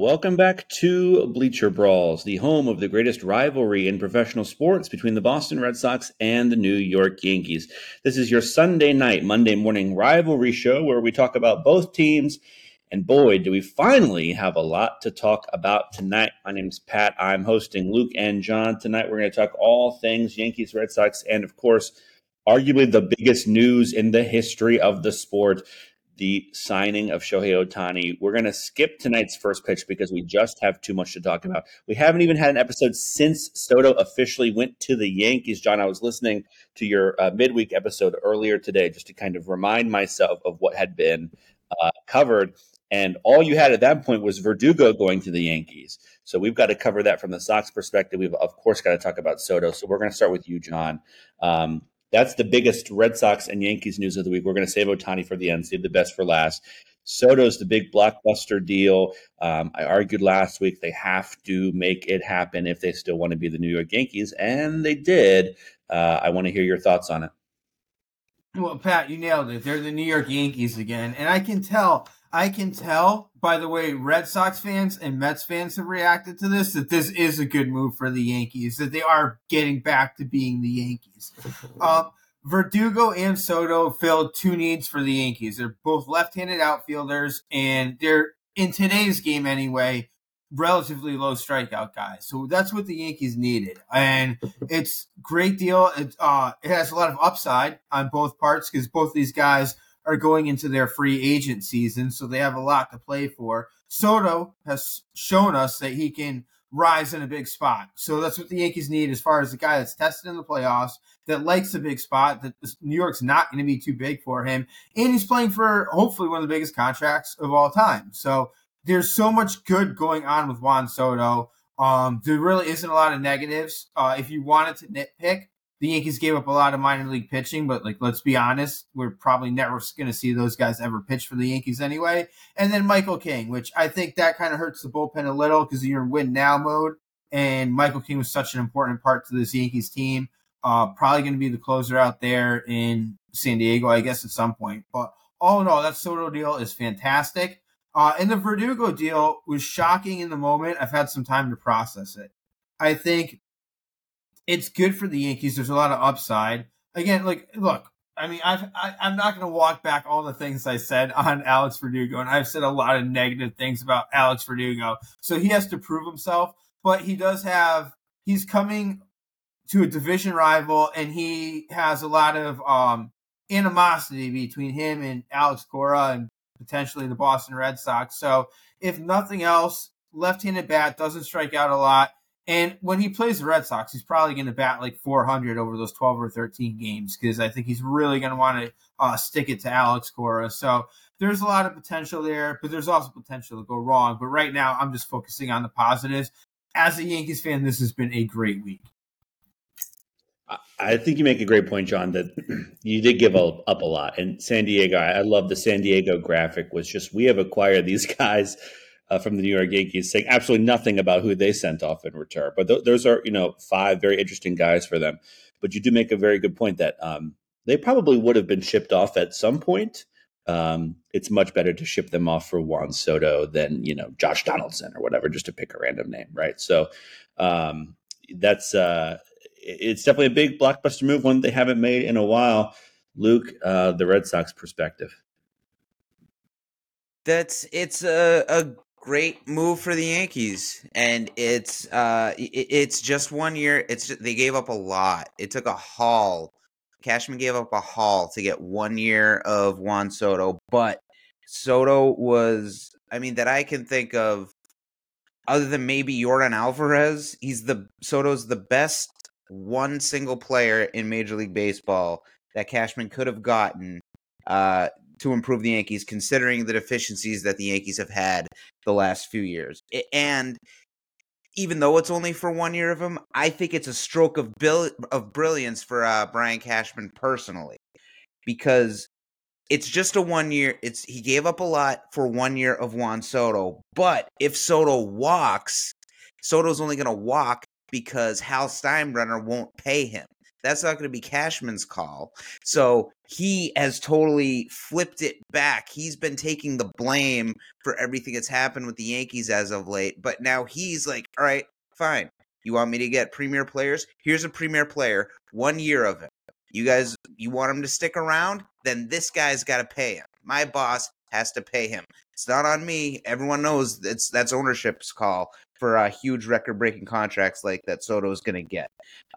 Welcome back to Bleacher Brawls, the home of the greatest rivalry in professional sports between the Boston Red Sox and the New York Yankees. This is your Sunday night, Monday morning rivalry show where we talk about both teams. And boy, do we finally have a lot to talk about tonight. My name is Pat. I'm hosting Luke and John. Tonight, we're going to talk all things Yankees, Red Sox, and of course, arguably the biggest news in the history of the sport the signing of Shohei Ohtani. We're going to skip tonight's first pitch because we just have too much to talk about. We haven't even had an episode since Soto officially went to the Yankees. John, I was listening to your uh, midweek episode earlier today just to kind of remind myself of what had been uh, covered. And all you had at that point was Verdugo going to the Yankees. So we've got to cover that from the Sox perspective. We've, of course, got to talk about Soto. So we're going to start with you, John. Um, that's the biggest Red Sox and Yankees news of the week. We're going to save Ohtani for the end, save the best for last. Soto's the big blockbuster deal. Um, I argued last week they have to make it happen if they still want to be the New York Yankees, and they did. Uh, I want to hear your thoughts on it. Well, Pat, you nailed it. They're the New York Yankees again, and I can tell. I can tell by the way Red Sox fans and Mets fans have reacted to this that this is a good move for the Yankees. That they are getting back to being the Yankees. Um, Verdugo and Soto filled two needs for the Yankees. They're both left-handed outfielders, and they're in today's game anyway relatively low strikeout guys. So that's what the Yankees needed. And it's great deal. It, uh, it has a lot of upside on both parts because both these guys are going into their free agent season. So they have a lot to play for. Soto has shown us that he can rise in a big spot. So that's what the Yankees need as far as the guy that's tested in the playoffs, that likes a big spot, that New York's not going to be too big for him. And he's playing for hopefully one of the biggest contracts of all time. So there's so much good going on with Juan Soto. Um, there really isn't a lot of negatives. Uh, if you wanted to nitpick, the Yankees gave up a lot of minor league pitching, but like let's be honest, we're probably never going to see those guys ever pitch for the Yankees anyway. And then Michael King, which I think that kind of hurts the bullpen a little because you're in win now mode. And Michael King was such an important part to this Yankees team. Uh, probably going to be the closer out there in San Diego, I guess, at some point. But all in all, that Soto deal is fantastic. Uh, and the Verdugo deal was shocking in the moment. I've had some time to process it. I think it's good for the Yankees. There's a lot of upside. Again, like, look, I mean, I've, I, am not going to walk back all the things I said on Alex Verdugo, and I've said a lot of negative things about Alex Verdugo. So he has to prove himself, but he does have, he's coming to a division rival, and he has a lot of um, animosity between him and Alex Cora and potentially the Boston Red Sox. So if nothing else, left-handed bat doesn't strike out a lot. And when he plays the Red Sox, he's probably going to bat like 400 over those 12 or 13 games because I think he's really going to want to uh, stick it to Alex Cora. So there's a lot of potential there, but there's also potential to go wrong. But right now, I'm just focusing on the positives. As a Yankees fan, this has been a great week. I think you make a great point, John, that you did give up a lot. And San Diego, I love the San Diego graphic, was just we have acquired these guys uh, from the New York Yankees saying absolutely nothing about who they sent off in return. But th- those are, you know, five very interesting guys for them. But you do make a very good point that um, they probably would have been shipped off at some point. Um, it's much better to ship them off for Juan Soto than, you know, Josh Donaldson or whatever, just to pick a random name, right? So um, that's, uh, it's definitely a big blockbuster move, one they haven't made in a while. Luke, uh, the Red Sox perspective. That's it's a, a great move for the Yankees, and it's uh it's just one year. It's just, they gave up a lot. It took a haul. Cashman gave up a haul to get one year of Juan Soto, but Soto was, I mean, that I can think of, other than maybe Yordan Alvarez, he's the Soto's the best one single player in Major League Baseball that Cashman could have gotten uh, to improve the Yankees, considering the deficiencies that the Yankees have had the last few years. And even though it's only for one year of him, I think it's a stroke of bill- of brilliance for uh, Brian Cashman personally, because it's just a one year. It's he gave up a lot for one year of Juan Soto, but if Soto walks, Soto's only going to walk because Hal Steinbrenner won't pay him. That's not going to be Cashman's call. So he has totally flipped it back. He's been taking the blame for everything that's happened with the Yankees as of late. But now he's like, all right, fine. You want me to get premier players? Here's a premier player, one year of it. You guys, you want him to stick around? Then this guy's got to pay him. My boss has to pay him. It's not on me. Everyone knows that's that's ownership's call for uh, huge record-breaking contracts like that Soto is going to get.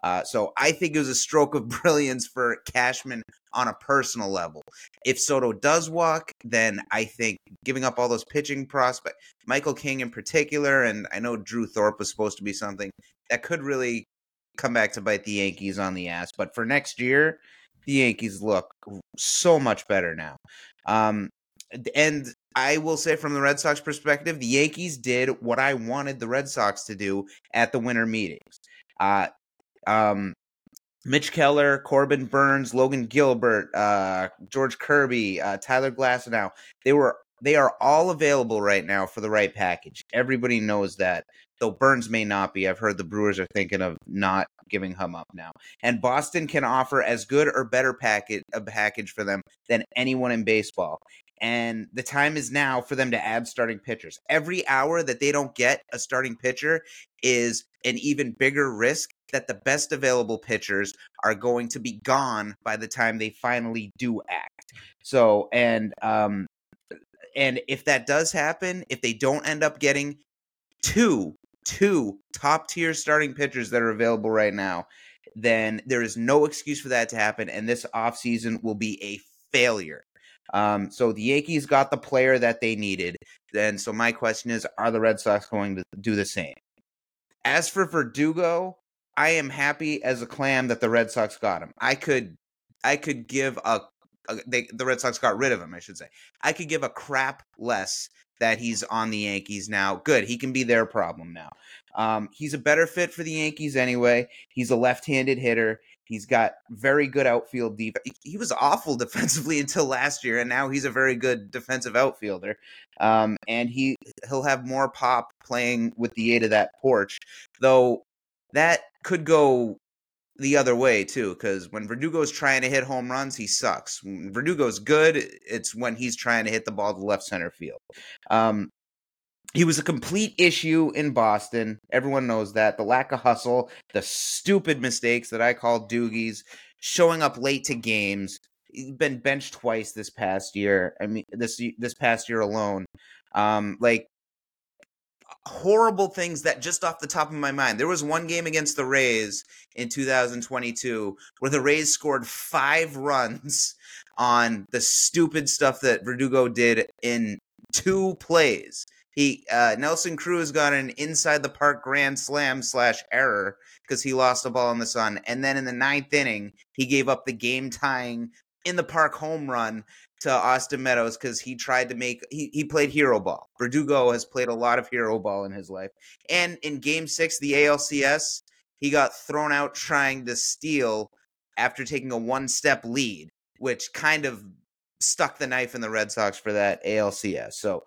Uh, so I think it was a stroke of brilliance for Cashman on a personal level. If Soto does walk, then I think giving up all those pitching prospects, Michael King in particular, and I know Drew Thorpe was supposed to be something that could really come back to bite the Yankees on the ass. But for next year, the Yankees look so much better now. Um, and I will say from the Red Sox perspective, the Yankees did what I wanted the Red Sox to do at the winter meetings. Uh, um, Mitch Keller, Corbin Burnes, Logan Gilbert, uh, George Kirby, uh, Tyler Glasnow, they were they are all available right now for the right package. Everybody knows that. Though Burnes may not be. I've heard the Brewers are thinking of not giving him up now. And Boston can offer as good or better package a package for them than anyone in baseball and the time is now for them to add starting pitchers. Every hour that they don't get a starting pitcher is an even bigger risk that the best available pitchers are going to be gone by the time they finally do act. So, and um and if that does happen, if they don't end up getting two two top tier starting pitchers that are available right now, then there is no excuse for that to happen and this offseason will be a failure um, so the Yankees got the player that they needed. Then, so my question is, are the Red Sox going to do the same? As for Verdugo, I am happy as a clam that the Red Sox got him. I could, I could give a, a they, the Red Sox got rid of him. I should say. I could give a crap less that he's on the Yankees now. Good, he can be their problem now. Um, he's a better fit for the Yankees anyway. He's a left-handed hitter. He's got very good outfield defense. He was awful defensively until last year, and now he's a very good defensive outfielder. Um, and he he'll have more pop playing with the aid of that porch, though that could go the other way too. Because when Verdugo's trying to hit home runs, he sucks. When Verdugo's good, it's when he's trying to hit the ball to left center field. Um, he was a complete issue in Boston. Everyone knows that. The lack of hustle, the stupid mistakes that I call doogies, showing up late to games. He's been benched twice this past year. I mean, this this past year alone. Um, like horrible things that just off the top of my mind. There was one game against the Rays in 2022 where the Rays scored five runs on the stupid stuff that Verdugo did in two plays. He uh, Nelson Cruz got an inside the park grand slam slash error because he lost the ball in the sun, and then in the ninth inning he gave up the game tying in the park home run to Austin Meadows because he tried to make he, he played hero ball. Verdugo has played a lot of hero ball in his life, and in Game Six, the ALCS, he got thrown out trying to steal after taking a one step lead, which kind of stuck the knife in the Red Sox for that ALCS. So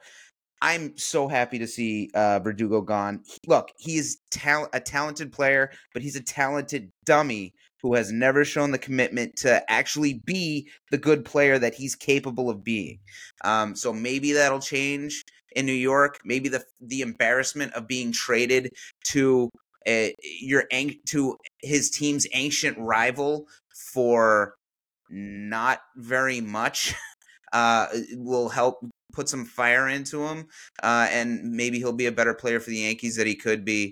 I'm so happy to see uh, Verdugo gone. Look, he's tal- a talented player, but he's a talented dummy who has never shown the commitment to actually be the good player that he's capable of being. Um, so maybe that'll change in New York. Maybe the the embarrassment of being traded to your to his team's ancient rival for not very much uh, will help put some fire into him, uh, and maybe he'll be a better player for the Yankees that he could be.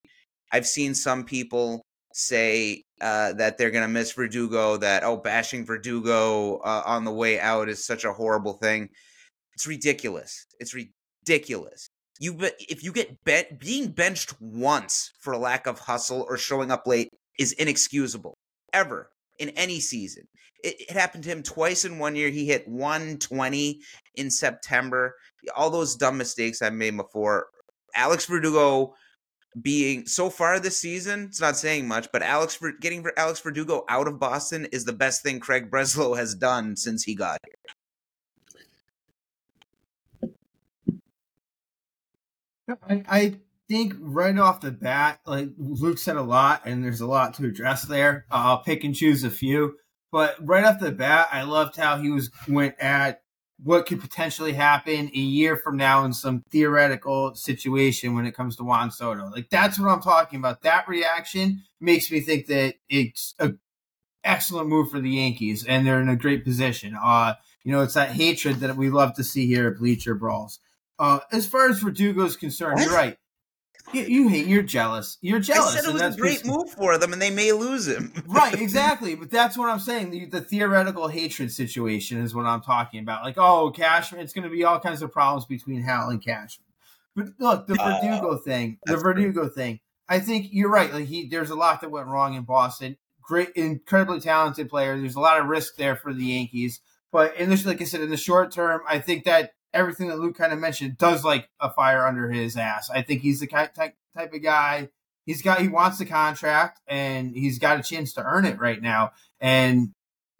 I've seen some people say uh, that they're going to miss Verdugo, that, oh, bashing Verdugo uh, on the way out is such a horrible thing. It's ridiculous. It's ridiculous. You if you get bent, being benched once for a lack of hustle or showing up late is inexcusable ever in any season. It, it, happened to him twice in one year. He hit 120 in September. All those dumb mistakes I've made before. Alex Verdugo being so far this season, it's not saying much, but Alex getting for Alex Verdugo out of Boston is the best thing Craig Breslow has done since he got here. I, I think right off the bat, like Luke said a lot, and there's a lot to address there. I'll pick and choose a few, but right off the bat, I loved how he was went at what could potentially happen a year from now in some theoretical situation when it comes to Juan Soto. Like that's what I'm talking about. That reaction makes me think that it's a excellent move for the Yankees, and they're in a great position. Uh, you know, it's that hatred that we love to see here at Bleacher Brawls. Uh, as far as Verdugo is concerned, what? you're right. You, you, hate. You're jealous. You're jealous. I said it was a great move for them, and they may lose him. right, exactly. But that's what I'm saying. The, the, theoretical hatred situation is what I'm talking about. Like, oh, Cashman. It's going to be all kinds of problems between Hal and Cashman. But look, the uh, Verdugo thing. The Verdugo great. thing. I think you're right. Like he, there's a lot that went wrong in Boston. Great, incredibly talented player. There's a lot of risk there for the Yankees. But in this, like I said, in the short term, I think that everything that Luke kind of mentioned does like a fire under his ass. I think he's the type type of guy. He's got he wants the contract and he's got a chance to earn it right now. And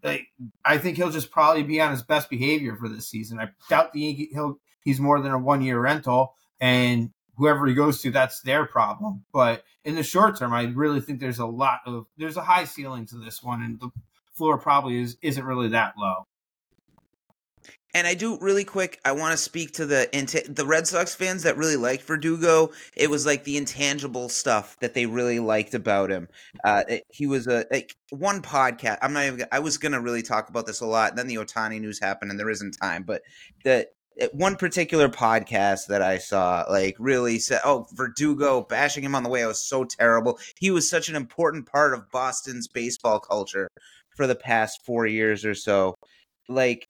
like, I think he'll just probably be on his best behavior for this season. I doubt the he'll he's more than a one year rental and whoever he goes to, that's their problem. But in the short term, I really think there's a lot of there's a high ceiling to this one, and the floor probably is isn't really that low. And I do really quick. I want to speak to the the Red Sox fans that really liked Verdugo. It was like the intangible stuff that they really liked about him. Uh, it, he was a like one podcast. I'm not even. I was gonna really talk about this a lot. Then the Ohtani news happened, and there isn't time. But the one particular podcast that I saw, like, really said, "Oh, Verdugo bashing him on the way. I was so terrible. He was such an important part of Boston's baseball culture for the past four years or so." Like,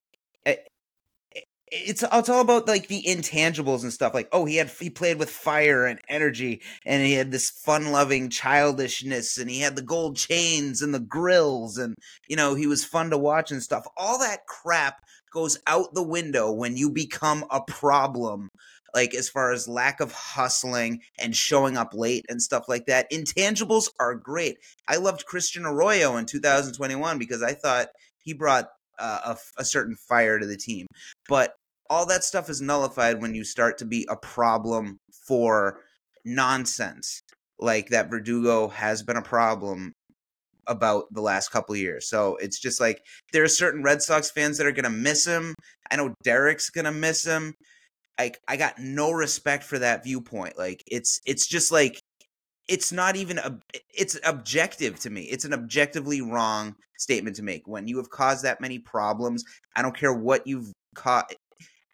it's it's all about like the intangibles and stuff. Like, oh, he had he played with fire and energy, and he had this fun loving childishness, and he had the gold chains and the grills, and you know he was fun to watch and stuff. All that crap goes out the window when you become a problem. Like as far as lack of hustling and showing up late and stuff like that, intangibles are great. I loved Christian Arroyo in 2021 because I thought he brought uh, a, a, certain fire to the team. But all that stuff is nullified when you start to be a problem for nonsense like that Verdugo has been a problem about the last couple years. So it's just like there are certain Red Sox fans that are going to miss him. I know Derrik's going to miss him. Like I got no respect for that viewpoint. Like it's it's just like it's not even a it's objective to me. It's an objectively wrong statement to make. When you have caused that many problems, I don't care what you've caught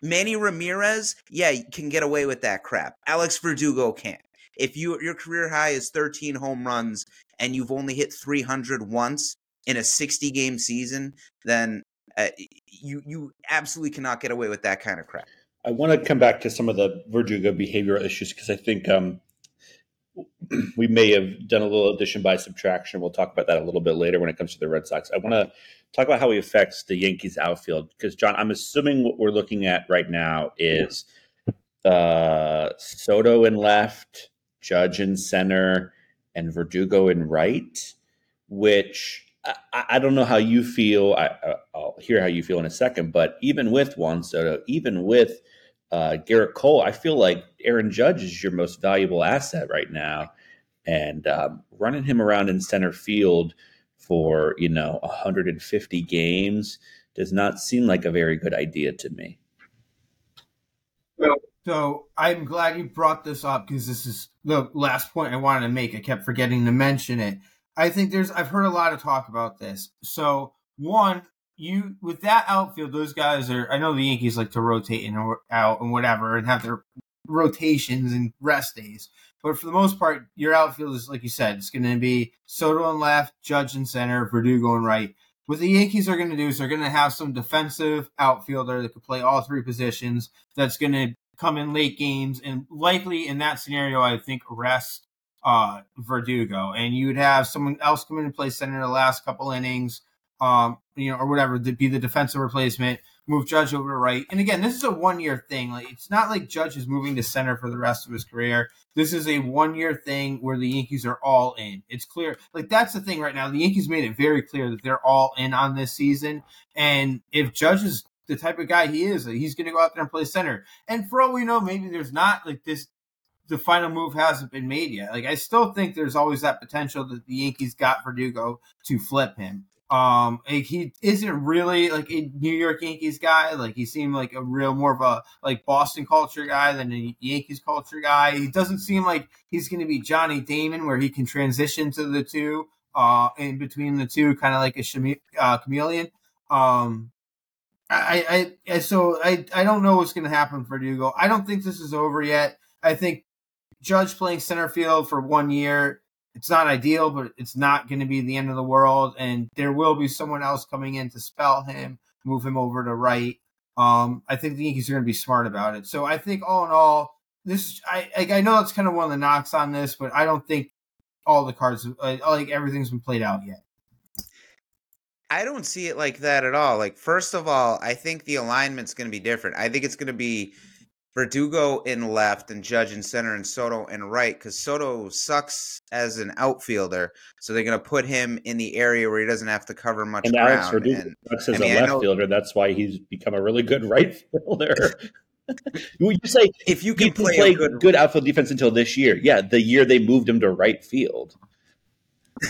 Manny Ramirez, yeah, can get away with that crap. Alex Verdugo can't. If you your career high is 13 home runs and you've only hit 300 once in a 60 game season, then uh, you you absolutely cannot get away with that kind of crap. I want to come back to some of the Verdugo behavioral issues because I think um, we may have done a little addition by subtraction. We'll talk about that a little bit later when it comes to the Red Sox. I want to talk about how he affects the Yankees outfield because John, I'm assuming what we're looking at right now is uh, Soto in left, Judge in center, and Verdugo in right. Which I, I don't know how you feel. I, will hear how you feel in a second. But even with Juan Soto, even with uh, Gerrit Cole, I feel like Aaron Judge is your most valuable asset right now, and um, running him around in center field for you know 150 games does not seem like a very good idea to me. So I'm glad you brought this up because this is the last point I wanted to make. I kept forgetting to mention it. I think there's I've heard a lot of talk about this. So one, you with that outfield, those guys are. I know the Yankees like to rotate in or out and whatever, and have their rotations and rest days. But for the most part, your outfield is like you said, it's going to be Soto on left, Judge in center, Verdugo in right. What the Yankees are going to do is they're going to have some defensive outfielder that could play all three positions. That's going to come in late games and likely in that scenario, I think rest uh, Verdugo, and you would have someone else come in and play center the last couple innings um, you know, or whatever, to be the defensive replacement, move Judge over to right. And again, this is a one year thing. Like it's not like Judge is moving to center for the rest of his career. This is a one year thing where the Yankees are all in. It's clear. Like that's the thing right now. The Yankees made it very clear that they're all in on this season. And if Judge is the type of guy he is, like, he's going to go out there and play center. And for all we know, maybe there's not like this the final move hasn't been made yet. Like I still think there's always that potential that the Yankees got Verdugo to flip him. Um, like he isn't really like a New York Yankees guy. Like he seemed like a real more of a like Boston culture guy than a Yankees culture guy. He doesn't seem like he's going to be Johnny Damon, where he can transition to the two, uh, in between the two, kind of like a chame- uh, chameleon. Um, I, I, I, so I, I don't know what's going to happen for Verdugo. I don't think this is over yet. I think Judge playing center field for one year it's not ideal, but it's not going to be the end of the world. And there will be someone else coming in to spell him, move him over to right. Um, I think the Yankees are going to be smart about it. So I think all in all, this I I know that's kind of one of the knocks on this, but I don't think all the cards like everything's been played out yet. I don't see it like that at all. Like first of all, I think the alignment's going to be different. I think it's going to be Verdugo in left and Judge in center and Soto in right because Soto sucks as an outfielder. So they're going to put him in the area where he doesn't have to cover much and ground. Alex Verdugo and, sucks as I mean, a left know, fielder. That's why he's become a really good right fielder. you say if you can, you can play, play good, good outfield defense until this year, yeah, the year they moved him to right field.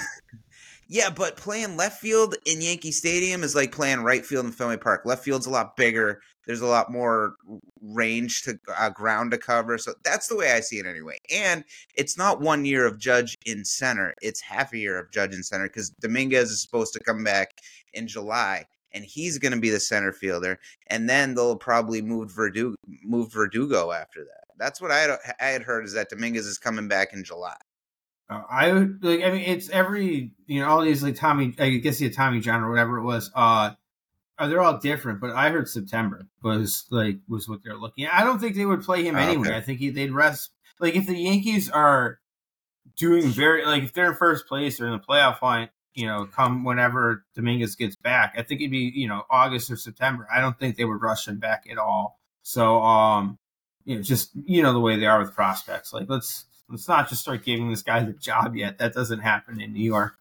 Yeah, but playing left field in Yankee Stadium is like playing right field in Fenway Park. Left field's a lot bigger. There's a lot more range to uh, ground to cover. So that's the way I see it anyway. And it's not one year of Judge in center. It's half a year of Judge in center because Dominguez is supposed to come back in July and he's going to be the center fielder. And then they'll probably move Verdugo, move Verdugo after that. That's what I had, I had heard is that Dominguez is coming back in July. Uh, I like. I mean, it's every you know all these like Tommy. I guess the Tommy John or whatever it was. Uh, they're all different, but I heard September was like was what they're looking at. I don't think they would play him oh, anyway. Okay. I think he, they'd rest. Like if the Yankees are doing very like if they're in first place or in the playoff line, you know, come whenever Dominguez gets back, I think it'd be you know August or September. I don't think they would rush him back at all. So um, you know, just you know the way they are with prospects. Like let's Let's not just start giving this guy the job yet. That doesn't happen in New York.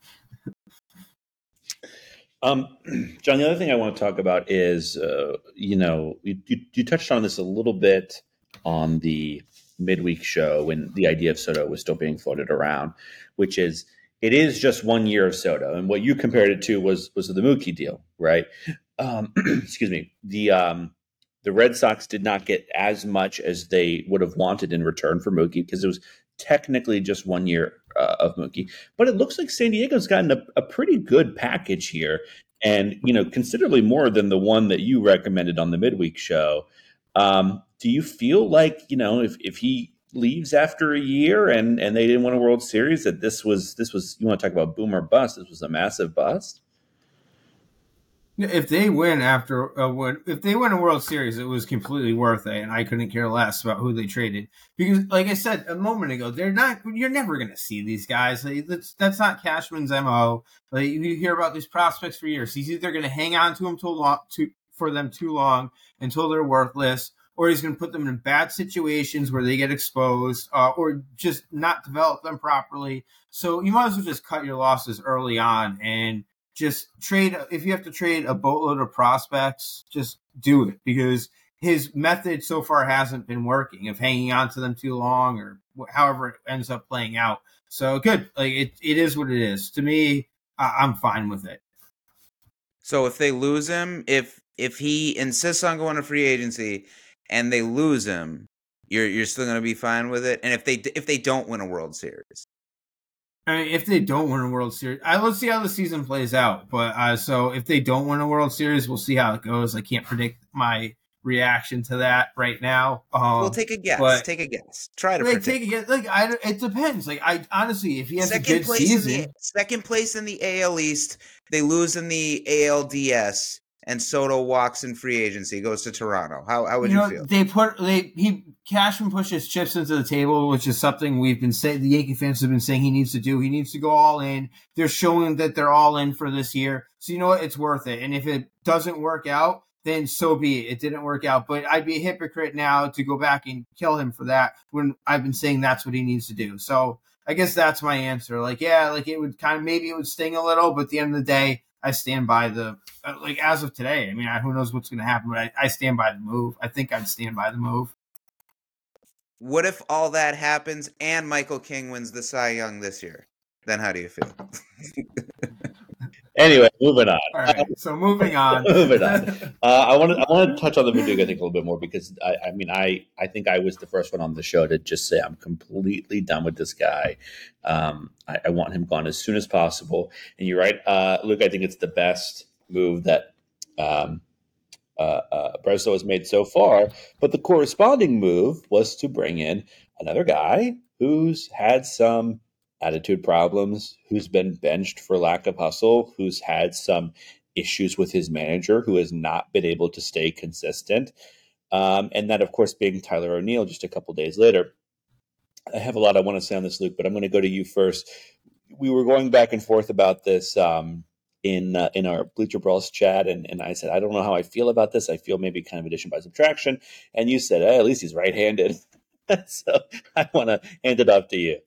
Um, John, the other thing I want to talk about is, uh, you know, you, you, you touched on this a little bit on the midweek show when the idea of Soto was still being floated around, which is it is just one year of Soto, and what you compared it to was was the Mookie deal, right? Um, excuse me. The um, the Red Sox did not get as much as they would have wanted in return for Mookie because it was technically just one year uh, of Mookie, but it looks like San Diego's gotten a, a, pretty good package here, and you know considerably more than the one that you recommended on the midweek show. Um, do you feel like you know if if he leaves after a year and and they didn't win a World Series that this was this was you want to talk about boom or bust? This was a massive bust. If they win after uh, win, if they win a World Series, it was completely worth it, and I couldn't care less about who they traded because, like I said a moment ago, they're not. You're never going to see these guys. Like, that's that's not Cashman's mo. Like you hear about these prospects for years. He's either going to hang on to them too long, to, for them too long until they're worthless, or he's going to put them in bad situations where they get exposed, uh, or just not develop them properly. So you might as well just cut your losses early on and just trade if you have to trade a boatload of prospects, just do it because his method so far hasn't been working of hanging on to them too long or however it ends up playing out. So good, like it, it is what it is. To me, I, I'm fine with it. So if they lose him, if if he insists on going to free agency and they lose him, you're you're still going to be fine with it. And if they if they don't win a World Series, I mean, if they don't win a World Series, I, let's see how the season plays out. But uh, so if they don't win a World Series, we'll see how it goes. I can't predict my reaction to that right now. Um, we'll take a guess. Take a guess. Try to like, take a guess. Like I, it depends. Like I honestly, if he has second a good place season, the, second place in the AL East, they lose in the ALDS and Soto walks in free agency, goes to Toronto. How, how would you, you know, feel? They put they he Cashman pushes chips into the table, which is something we've been saying. The Yankee fans have been saying he needs to do. He needs to go all in. They're showing that they're all in for this year. So you know what? It's worth it. And if it doesn't work out, then so be it. It didn't work out. But I'd be a hypocrite now to go back and kill him for that when I've been saying that's what he needs to do. So I guess that's my answer. Like, yeah, like it would kind of maybe it would sting a little, but at the end of the day, I stand by the uh, like as of today. I mean, I, who knows what's going to happen, but I, I stand by the move. I think I'd stand by the move. what if all that happens and Michael King wins the Cy Young this year? Then how do you feel? Anyway, moving on. All right, so moving on. moving on. Uh, I want to I want to touch on the Verdugo thing a little bit more because I, I mean I I think I was the first one on the show to just say I'm completely done with this guy. Um, I, I want him gone as soon as possible. And you're right, uh, Luke. I think it's the best move that um, uh, uh, Breslow has made so far. But the corresponding move was to bring in another guy who's had some attitude problems, who's been benched for lack of hustle, who's had some issues with his manager, who has not been able to stay consistent. Um, and that, of course, being Tyler O'Neill just a couple days later. I have a lot I want to say on this, Luke, but I'm going to go to you first. We were going back and forth about this um, in uh, in our Bleacher Brawls chat, and, and I said I don't know how I feel about this. I feel maybe kind of addition by subtraction, and you said hey, at least he's right-handed. so I want to hand it off to you.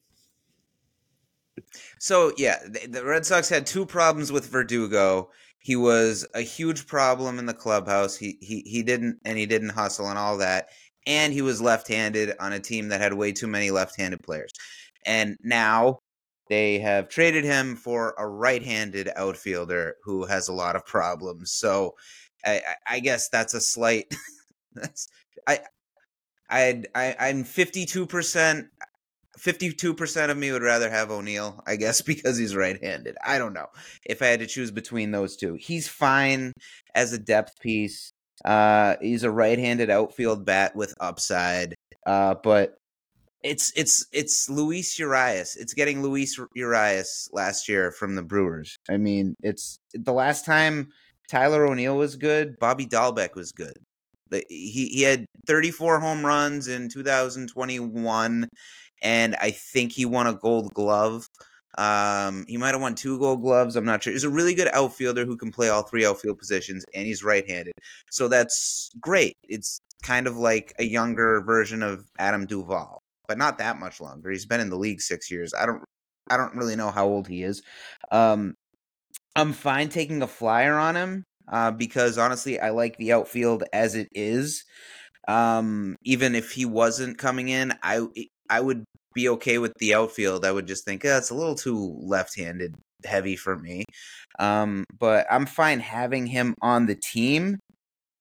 So yeah, the, the Red Sox had two problems with Verdugo. He was a huge problem in the clubhouse. He he he didn't and he didn't hustle and all that. And he was left-handed on a team that had way too many left-handed players. And now they have traded him for a right-handed outfielder who has a lot of problems. So I, I guess that's a slight. that's I. I'd, I, I'm 52% 52% of me would rather have O'Neill, I guess, because he's right handed. I don't know if I had to choose between those two. He's fine as a depth piece. Uh, he's a right handed outfield bat with upside. Uh, but it's it's it's Luis Urias. It's getting Luis Urias last year from the Brewers. I mean, it's the last time Tyler O'Neill was good, Bobby Dalbec was good. He he had 34 home runs in 2021 and I think he won a Gold Glove. Um, he might have won two Gold Gloves. I'm not sure. He's a really good outfielder who can play all three outfield positions, and he's right-handed, so that's great. It's kind of like a younger version of Adam Duvall, but not that much longer. He's been in the league six years. I don't, I don't really know how old he is. Um, I'm fine taking a flyer on him uh, because honestly, I like the outfield as it is. Um, even if he wasn't coming in, I I would be okay with the outfield. I would just think oh, a little too left-handed heavy for me. Um, but I'm fine having him on the team.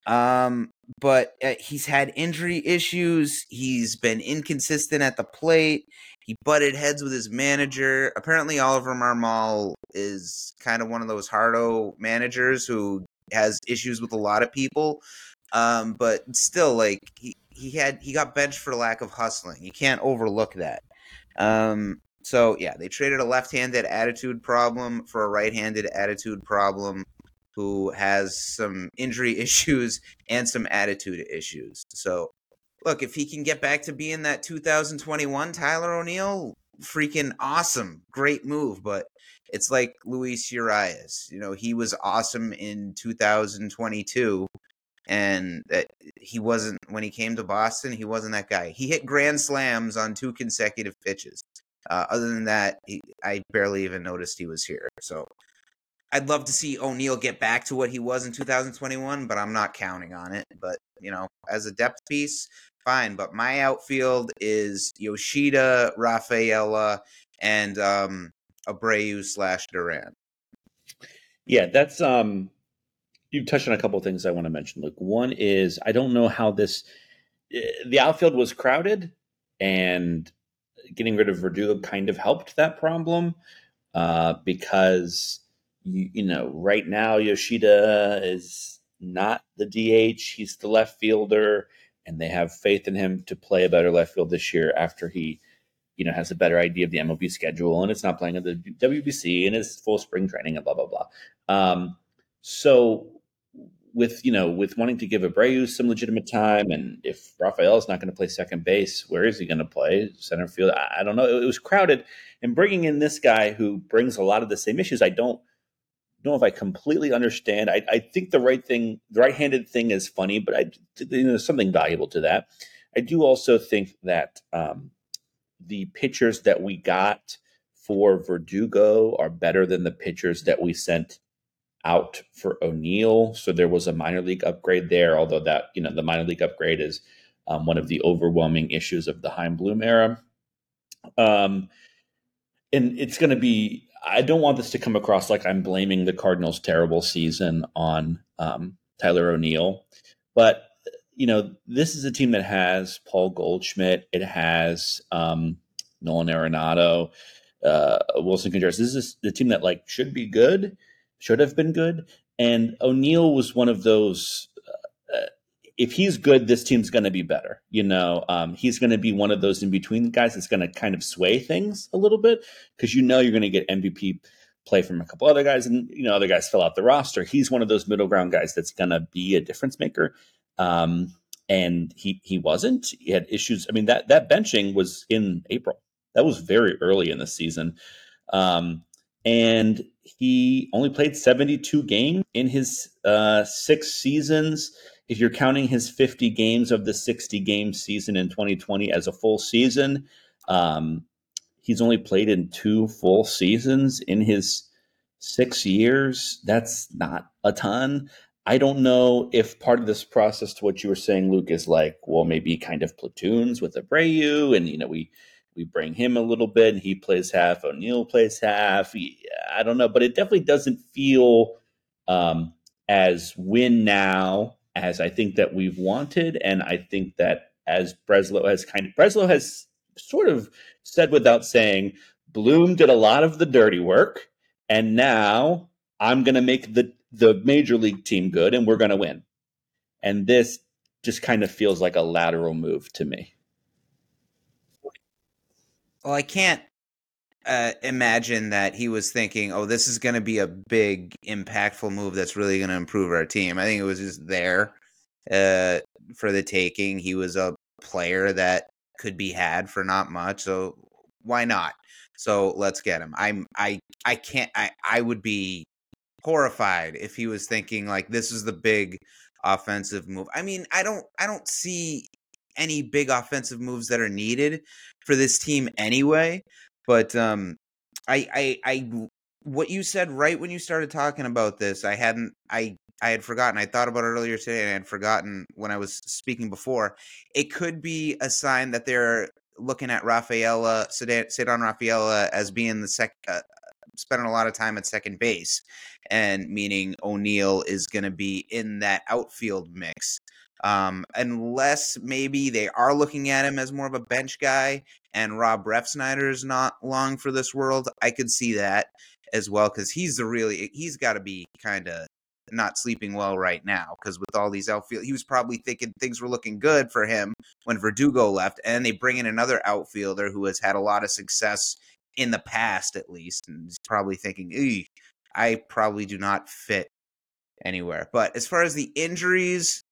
Um, but uh, he's had injury issues. He's been inconsistent at the plate. He butted heads with his manager. Apparently, Oliver Marmol is kind of one of those hardo managers who has issues with a lot of people. Um, but still, like he, he had he got benched for lack of hustling. You can't overlook that. Um, so yeah, they traded a left-handed attitude problem for a right-handed attitude problem who has some injury issues and some attitude issues. So look, if he can get back to being that 2021 Tyler O'Neill, freaking awesome. Great move, but it's like Luis Urias. You know, he was awesome in 2022 and that he wasn't when he came to Boston. He wasn't that guy. He hit grand slams on two consecutive pitches. Uh, other than that, he, I barely even noticed he was here. So I'd love to see O'Neill get back to what he was in 2021, but I'm not counting on it. But you know, as a depth piece, fine. But my outfield is Yoshida, Rafaela, and um, Abreu slash Duran. Yeah, that's um you touched on a couple of things I want to mention, Luke. One is I don't know how this eh, the outfield was crowded, and getting rid of Verdugo kind of helped that problem uh, because you, you know right now Yoshida is not the DH; he's the left fielder, and they have faith in him to play a better left field this year after he you know has a better idea of the MLB schedule and it's not playing at the WBC and it's full spring training and blah blah blah. Um, so with you know with wanting to give Abreu some legitimate time, and if Rafael is not going to play second base, where is he going to play center field? I, I, don't know. It, it was crowded, and bringing in this guy who brings a lot of the same issues, I don't know if I completely understand. I, I think the right thing, the right-handed thing, is funny, but I you know, there's something valuable to that. I do also think that um, the pitchers that we got for Verdugo are better than the pitchers that we sent out for O'Neill. So there was a minor league upgrade there, although that, you know, the minor league upgrade is um, one of the overwhelming issues of the Chaim Bloom era. Um, and it's going to be. I don't want this to come across like I'm blaming the Cardinals' terrible season on um, Tyler O'Neill, but you know this is a team that has Paul Goldschmidt. It has um, Nolan Arenado, uh, Willson Contreras. This is the team that like should be good, should have been good, and O'Neill was one of those. Uh, if he's good, this team's going to be better. You know, um, he's going to be one of those in between guys that's going to kind of sway things a little bit because you know you're going to get MVP play from a couple other guys, and you know other guys fill out the roster. He's one of those middle ground guys that's going to be a difference maker. Um, and he he wasn't. He had issues. I mean that that benching was in April. That was very early in the season. Um, and he only played 72 games in his uh, six seasons. If you're counting his 50 games of the 60 game season in 2020 as a full season, um, he's only played in two full seasons in his six years. That's not a ton. I don't know if part of this process to what you were saying, Luke, is like, well, maybe kind of platoons with Abreu, and you know, we we bring him a little bit, and he plays half. O'Neill plays half. I don't know, but it definitely doesn't feel um, as win now as I think that we've wanted, and I think that as Breslow has kind of Breslow has sort of said without saying, Bloom did a lot of the dirty work, and now I'm going to make the the major league team good, and we're going to win. And this just kind of feels like a lateral move to me. Well, I can't uh, imagine that he was thinking, "Oh, this is going to be a big, impactful move that's really going to improve our team." I think it was just there uh, for the taking. He was a player that could be had for not much, so why not? So let's get him. I'm I I can't I I would be horrified if he was thinking like this is the big offensive move. I mean, I don't I don't see any big offensive moves that are needed for this team anyway. But um, I, I, I, what you said right when you started talking about this, I hadn't, I, I had forgotten. I thought about it earlier today, and I had forgotten when I was speaking before. It could be a sign that they're looking at Rafaela, Ceddanne Rafaela, as being the second. Uh, spending a lot of time at second base, and meaning O'Neill is going to be in that outfield mix. Um, unless maybe they are looking at him as more of a bench guy and Rob Refsnyder is not long for this world, I could see that as well because he's the really he's got to be kind of not sleeping well right now because with all these outfield, he was probably thinking things were looking good for him when Verdugo left, and they bring in another outfielder who has had a lot of success in the past, at least, and he's probably thinking, I probably do not fit anywhere. But as far as the injuries,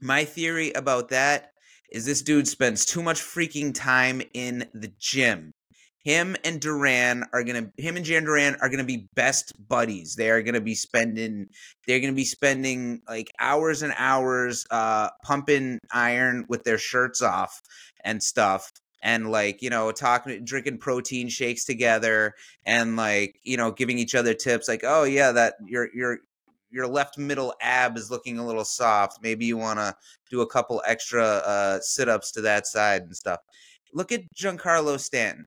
my theory about that is this dude spends too much freaking time in the gym. Him and Duran are gonna him and Jarren Duran are gonna be best buddies. They are gonna be spending they're gonna be spending like hours and hours uh pumping iron with their shirts off and stuff and like you know talking drinking protein shakes together and like you know giving each other tips like oh yeah that your your your left middle ab is looking a little soft. Maybe you want to do a couple extra uh, sit ups to that side and stuff. Look at Giancarlo Stanton.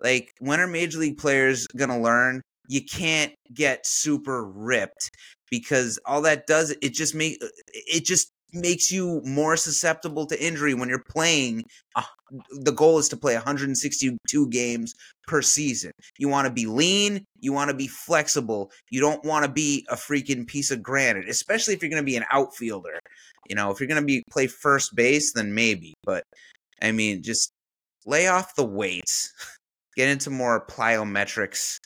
Like, when are major league players going to learn? You can't get super ripped because all that does it just make it just makes you more susceptible to injury when you're playing. Uh, the goal is to play 162 games per season. You want to be lean, you want to be flexible. You don't want to be a freaking piece of granite, especially if you're going to be an outfielder. You know, if you're going to be play first base, then maybe. But I mean, just lay off the weights, get into more plyometrics,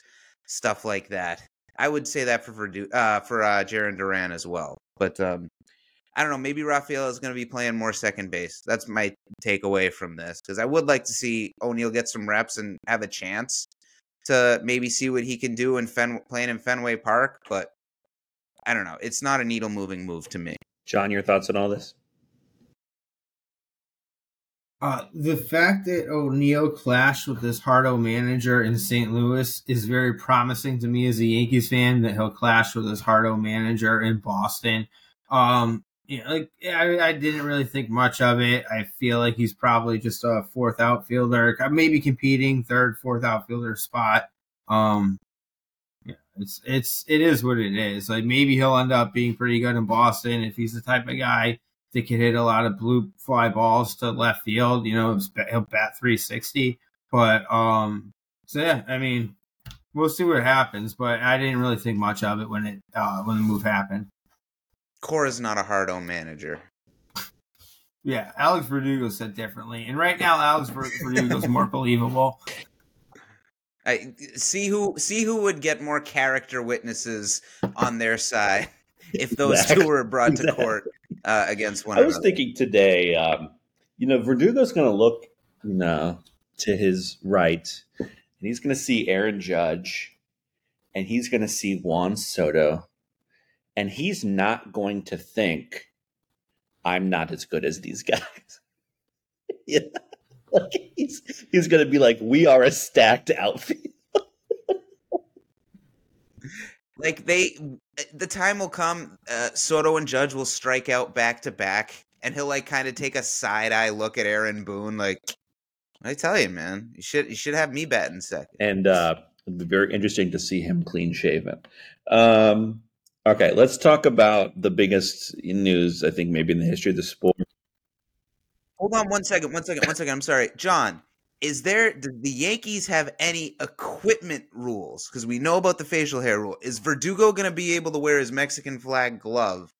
stuff like that. I would say that for for uh, for uh, Jarren Duran as well. But um, I don't know. Maybe Rafael is going to be playing more second base. That's my takeaway from this because I would like to see O'Neill get some reps and have a chance to maybe see what he can do in Fen- playing in Fenway Park. But I don't know. It's not a needle moving move to me. John, your thoughts on all this? Uh, the fact that O'Neill clashed with this Hardo manager in St. Louis is very promising to me as a Yankees fan that he'll clash with his Hardo manager in Boston. Um, Yeah, like I, I didn't really think much of it. I feel like he's probably just a fourth outfielder, maybe competing third, fourth outfielder spot. Um, yeah, it's it's it is what it is. Like maybe he'll end up being pretty good in Boston if he's the type of guy that can hit a lot of blue fly balls to left field. You know, he'll bat 360. But um, so yeah, I mean, we'll see what happens. But I didn't really think much of it when it uh, when the move happened. Cora's not a hard on manager. Yeah, Alex Verdugo said differently, and right now Alex Verdugo's more believable. I see who see who would get more character witnesses on their side if those exactly. two were brought to court uh, against one. Another. I was thinking today, um, you know, Verdugo's going to look, you know, to his right, and he's going to see Aaron Judge, and he's going to see Juan Soto, and he's not going to think I'm not as good as these guys. yeah. Like he's he's gonna be like, we are a stacked outfield. like they the time will come uh, soto and judge will strike out back to back and he'll like kind of take a side eye look at aaron boone like i tell you man you should you should have me batting second and uh it'd be very interesting to see him clean shaven um okay let's talk about the biggest news i think maybe in the history of the sport hold on one second one second one second i'm sorry john is there do the Yankees have any equipment rules? Because we know about the facial hair rule. Is Verdugo going to be able to wear his Mexican flag glove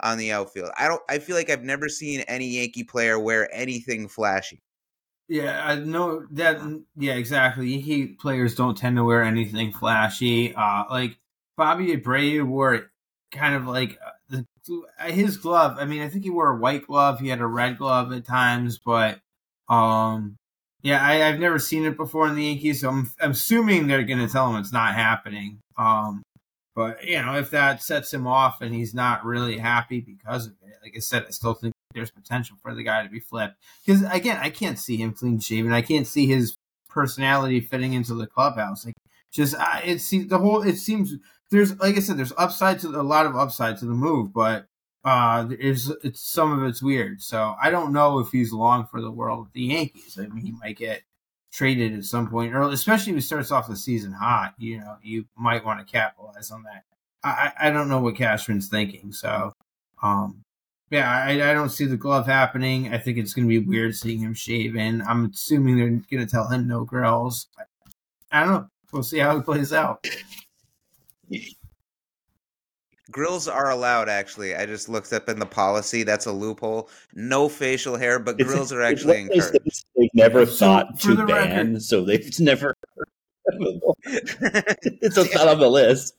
on the outfield? I don't. I feel like I've never seen any Yankee player wear anything flashy. Yeah, I know that. Yeah, exactly. Yankee players don't tend to wear anything flashy. Uh, like Bobby Abreu wore kind of like uh, the, his glove. I mean, I think he wore a white glove. He had a red glove at times, but um yeah, I, have never seen it before in the Yankees, so I'm, I'm assuming they're going to tell him it's not happening. Um, but you know, if that sets him off and he's not really happy because of it, like I said, I still think there's potential for the guy to be flipped. Because again, I can't see him clean shaven. I can't see his personality fitting into the clubhouse. Like, just uh, it seems the whole. It seems there's like I said, there's upside to a lot of upside to the move, but uh, it's some of it's weird. So I don't know if he's long for the world the Yankees. I mean, he might get traded at some point early, especially if he starts off the season hot. You know, you might want to capitalize on that. I, I don't know what Cashman's thinking. So, um, yeah, I, I don't see the glove happening. I think it's going to be weird seeing him shaven. I'm assuming they're going to tell him no grills. I don't know. We'll see how it plays out. Grills are allowed, actually. I just looked up in the policy. That's a loophole. No facial hair, but it's, grills are actually encouraged. They never so, thought to ban, record, so they've never. it's just not on the list.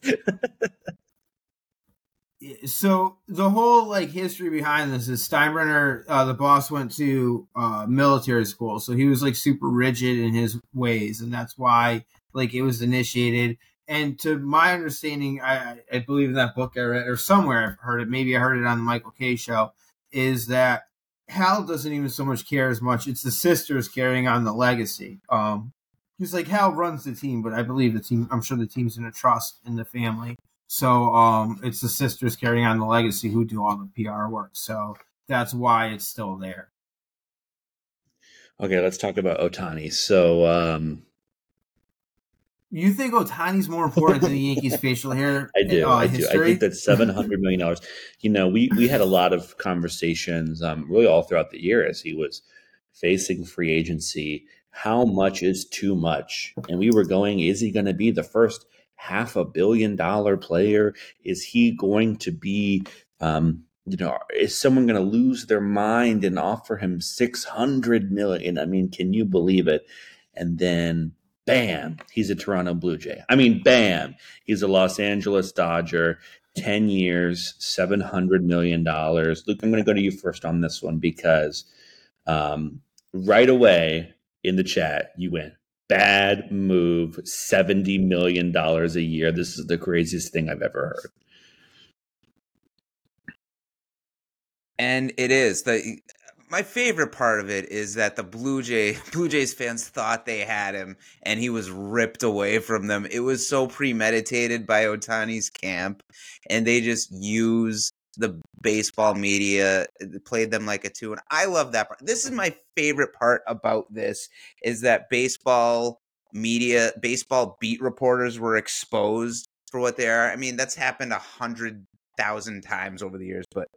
so the whole like history behind this is Steinbrenner, uh, the boss, went to uh, military school, so he was like super rigid in his ways, and that's why like it was initiated and to my understanding, I, I believe in that book I read or somewhere I've heard it. Maybe I heard it on the Michael Kay show. Is that Hal doesn't even so much care as much. It's the sisters carrying on the legacy. Um, he's like Hal runs the team, but I believe the team. I'm sure the team's in a trust in the family. So um, it's the sisters carrying on the legacy who do all the PR work. So that's why it's still there. Okay, let's talk about Ohtani. So um, you think Ohtani's more important than the Yankees' facial hair? I do. Uh, I do. I think that seven hundred million dollars. You know, we we had a lot of conversations, um, really all throughout the year as he was facing free agency. How much is too much? And we were going, is he going to be the first half a billion dollar player? Is he going to be? Um, you know, is someone going to lose their mind and offer him six hundred million? I mean, can you believe it? And then bam, he's a Toronto Blue Jay. I mean, bam, he's a Los Angeles Dodger. 10 years, $700 million. Luke, I'm going to go to you first on this one because um, right away in the chat, you went, bad move, $70 million a year. This is the craziest thing I've ever heard. And it is. The my favorite part of it is that the Blue Jay Blue Jays fans thought they had him and he was ripped away from them. It was so premeditated by Ohtani's camp and they just use the baseball media played them like a two and i love that part. This is my favorite part about this is that baseball media baseball beat reporters were exposed for what they are. I mean that's happened a hundred thousand times over the years but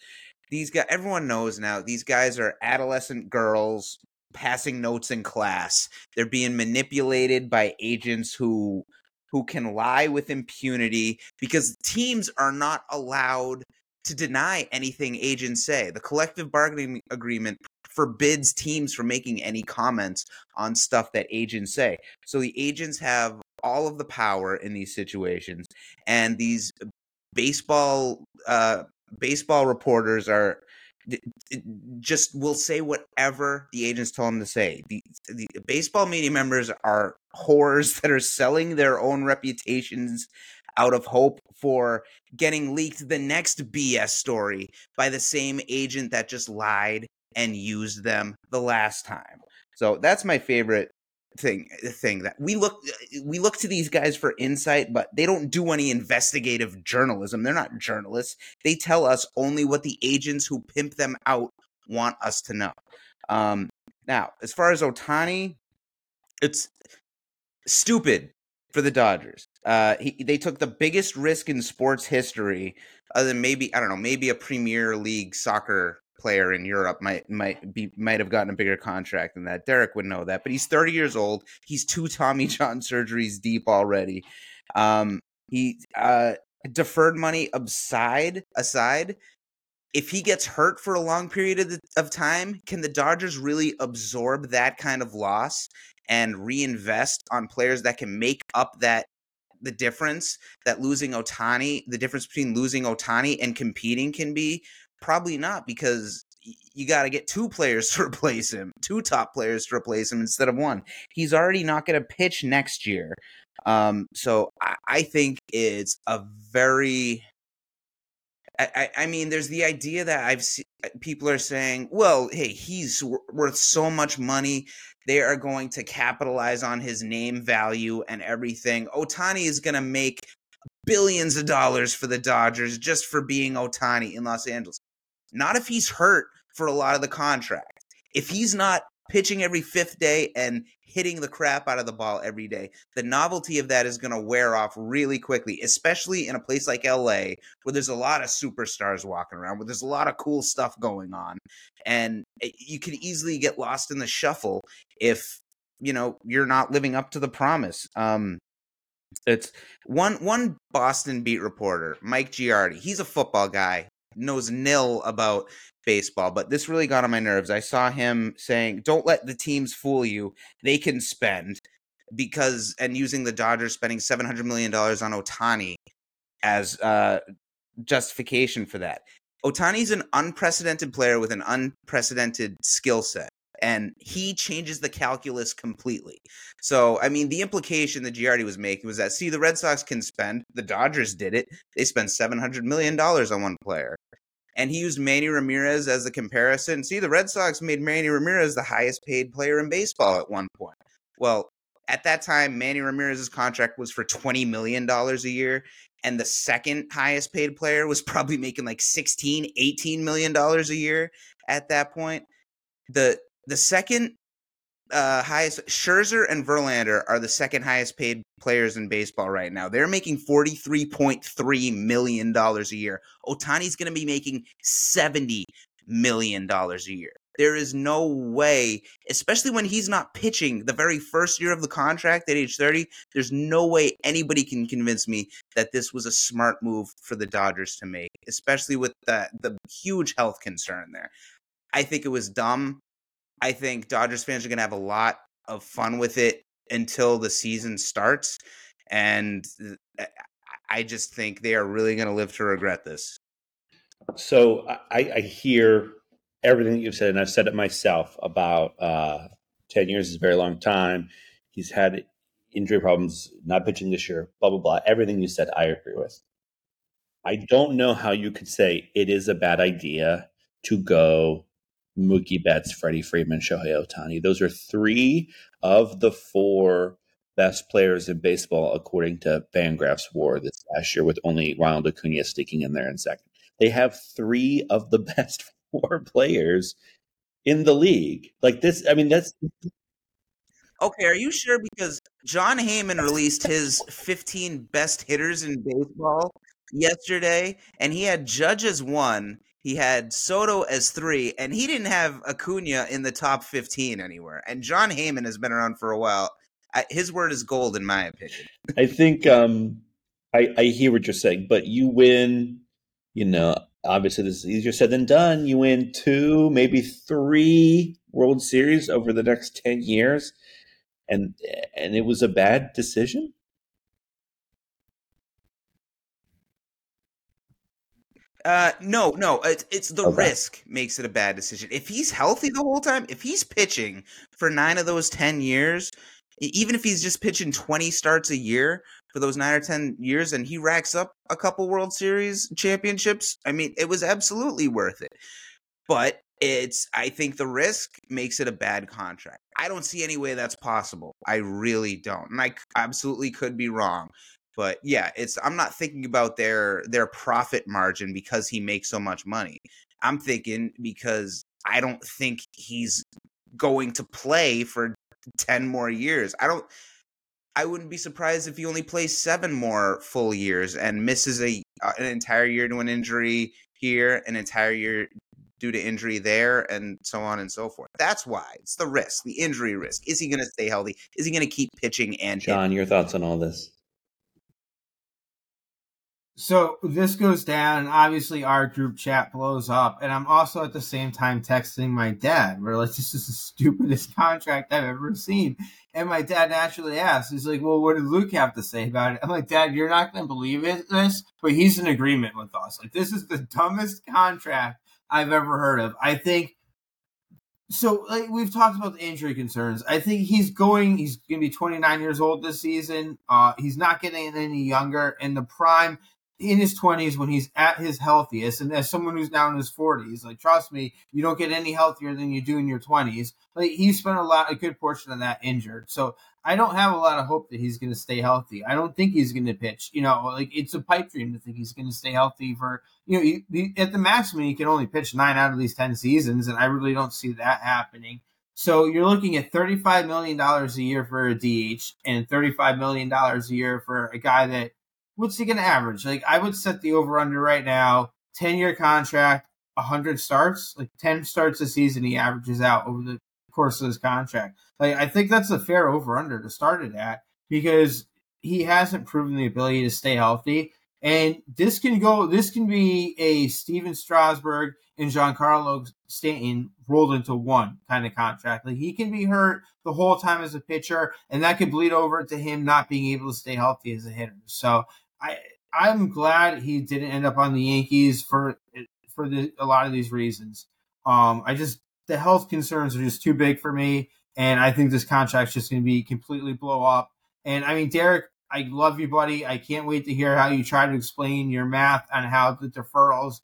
these guys everyone knows now these guys are adolescent girls passing notes in class they're being manipulated by agents who who can lie with impunity because teams are not allowed to deny anything agents say. The collective bargaining agreement forbids teams from making any comments on stuff that agents say. So the agents have all of the power in these situations, and these baseball uh, baseball reporters are just will say whatever the agents tell them to say. The, the baseball media members are whores that are selling their own reputations out of hope for getting leaked the next BS story by the same agent that just lied and used them the last time. So that's my favorite thing thing that we look we look to these guys for insight but they don't do any investigative journalism. They're not journalists. They tell us only what the agents who pimp them out want us to know. Um now as far as Ohtani it's stupid for the dodgers. Uh he, they took the biggest risk in sports history other than maybe i don't know maybe a premier league soccer player in Europe might might be might have gotten a bigger contract than that. Derek would know that, but he's 30 years old. He's two Tommy John surgeries deep already. Um, he uh, deferred money aside aside. If he gets hurt for a long period of, the, of time, can the Dodgers really absorb that kind of loss and reinvest on players that can make up that the difference that losing Ohtani, the difference between losing Ohtani and competing can be Probably not because you got to get two players to replace him, two top players to replace him instead of one. He's already not going to pitch next year. Um, so I, I, think it's a very. I, I, mean, there's the idea that I've seen uh, people are saying, well, hey, he's worth so much money. They are going to capitalize on his name value and everything. Ohtani is going to make billions of dollars for the Dodgers just for being Ohtani in Los Angeles. Not if he's hurt for a lot of the contract. If he's not pitching every fifth day and hitting the crap out of the ball every day, the novelty of that is going to wear off really quickly, especially in a place like LA where there's a lot of superstars walking around, where there's a lot of cool stuff going on. And you can easily get lost in the shuffle if, you know, you're not living up to the promise. Um, it's one one Boston beat reporter, Mike Giardi. He's a football guy knows nil about baseball, but this really got on my nerves. I saw him saying, "Don't let the teams fool you. They can spend." Because and using the Dodgers spending seven hundred million dollars on Ohtani as uh, justification for that. Ohtani's an unprecedented player with an unprecedented skill set and he changes the calculus completely. So, I mean, the implication that Giardi was making was that see, the Red Sox can spend. The Dodgers did it; they spent seven hundred million dollars on one player, and he used Manny Ramirez as the comparison. See, the Red Sox made Manny Ramirez the highest paid player in baseball at one point. Well, at that time, Manny Ramirez's contract was for twenty million dollars a year, and the second highest paid player was probably making like 16 18 million dollars a year at that point the the second uh, highest Scherzer and Verlander are the second highest paid players in baseball right now. They're making forty three point three million dollars a year. Ohtani's going to be making seventy million dollars a year. There is no way, especially when he's not pitching the very first year of the contract at age 30, there's no way anybody can convince me that this was a smart move for the Dodgers to make, especially with the, the huge health concern there. I think it was dumb. I think Dodgers fans are going to have a lot of fun with it until the season starts. And I just think they are really going to live to regret this. So I, I, hear everything that you've said, and I've said it myself about uh, 10 years is a very long time. He's had injury problems, not pitching this year, blah, blah, blah. Everything you said, I agree with. I don't know how you could say it is a bad idea to go Mookie Betts, Freddie Freeman, Shohei Ohtani. Those are three of the four best players in baseball, according to Fangraphs WAR this last year, with only Ronald Acuna sticking in there in second. they have three of the best four players in the league. Like this, I mean, that's Okay, are you sure? Because Jon Heyman released his 15 best hitters in baseball yesterday, and he had Judge as one, he had Soto as three, and he didn't have Acuna in the top 15 anywhere. And Jon Heyman has been around for a while. his word is gold, in my opinion. I think um, I, I hear what you're saying, but you win, you know, obviously this is easier said than done. You win two, maybe three World Series over the next 10 years and and it was a bad decision. Uh, no, no, it's, it's the okay. risk makes it a bad decision. If he's healthy the whole time, if he's pitching for nine of those 10 years, even if he's just pitching 20 starts a year for those nine or 10 years and he racks up a couple World Series championships, I mean, it was absolutely worth it. But it's I think the risk makes it a bad contract. I don't see any way that's possible. I really don't. And I absolutely could be wrong. But yeah, it's I'm not thinking about their their profit margin because he makes so much money. I'm thinking because I don't think he's going to play for 10 more years. I don't I wouldn't be surprised if he only plays 7 more full years and misses a uh, an entire year to an injury here, an entire year due to injury there and so on and so forth. That's why it's the risk, the injury risk. Is he going to stay healthy? Is he going to keep pitching and John, hitting? your thoughts on all this? So this goes down, and obviously our group chat blows up, and I'm also at the same time texting my dad. We're like, "This is the stupidest contract I've ever seen." And my dad naturally asks, "He's like, well, what did Luke have to say about it?" I'm like, "Dad, you're not going to believe it, this, but he's in agreement with us. Like, this is the dumbest contract I've ever heard of. I think so. Like we've talked about the injury concerns. I think he's going. He's going to be 29 years old this season. Uh, he's not getting any younger. In the prime, in his 20s, when he's at his healthiest, and as someone who's now in his 40s, like trust me, you don't get any healthier than you do in your 20s. Like he spent a lot, a good portion of that injured. So I don't have a lot of hope that he's going to stay healthy. I don't think he's going to pitch. You know, like it's a pipe dream to think he's going to stay healthy for you know he, he, at the maximum he can only pitch nine out of these ten seasons, and I really don't see that happening. So you're looking at thirty-five million dollars a year for a DH and thirty-five million dollars a year for a guy that what's he to average? Like I would set the over/under right now, ten-year contract, hundred starts, like ten starts a season. He averages out over the course of his contract. Like I think that's a fair over under to start it at because he hasn't proven the ability to stay healthy. And this can go. This can be a Stephen Strasburg and Giancarlo Stanton rolled into one kind of contract. Like he can be hurt the whole time as a pitcher, and that could bleed over to him not being able to stay healthy as a hitter. So I I'm glad he didn't end up on the Yankees for for the, a lot of these reasons. Um, I just the health concerns are just too big for me. And I think this contract's just going to be completely blow up. And I mean, Derek, I love you, buddy. I can't wait to hear how you try to explain your math on how the deferrals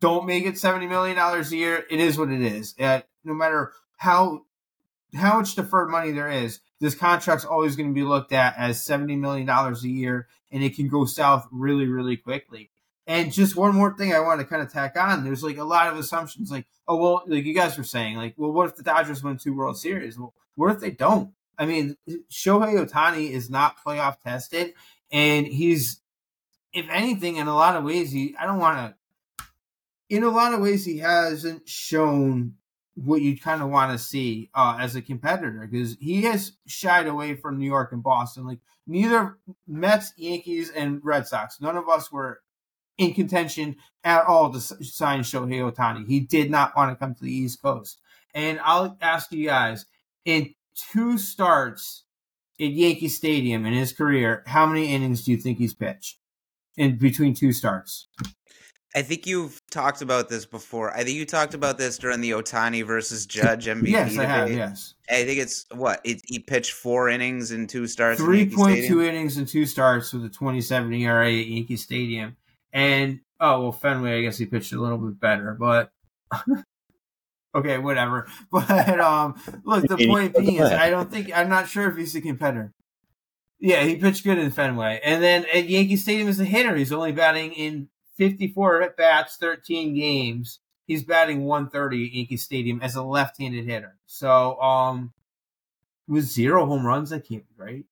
don't make it $70 million a year. It is what it is. Uh, no matter how how much deferred money there is, this contract's always going to be looked at as $70 million a year, and it can go south really, really quickly. And just one more thing I want to kind of tack on. There's like a lot of assumptions, like, oh well, like you guys were saying, like, well, what if the Dodgers win two World Series? Well, what if they don't? I mean, Shohei Ohtani is not playoff tested, and he's, if anything, in a lot of ways, he. I don't want to. In a lot of ways, he hasn't shown what you kind of want to see uh, as a competitor because he has shied away from New York and Boston. Like neither Mets, Yankees, and Red Sox, none of us were in contention at all to sign Shohei Ohtani. He did not want to come to the East Coast. And I'll ask you guys in two starts at Yankee Stadium in his career, how many innings do you think he's pitched in between two starts? I think you've talked about this before. I think you talked about this during the Ohtani versus Judge MVP. yes, debate. I have. Yes, I think it's what it, he pitched four innings in two starts. Three point two innings in two starts with a twenty seven ERA at Yankee Stadium. And oh well, Fenway, I guess he pitched a little bit better, but okay, whatever. But um, look, the point being is, I don't think I'm not sure if he's a competitor. Yeah, he pitched good in Fenway, and then at Yankee Stadium as a hitter, he's only batting in 54 at bats, 13 games. He's batting 130 at Yankee Stadium as a left-handed hitter. So, um, with zero home runs, that can't be right.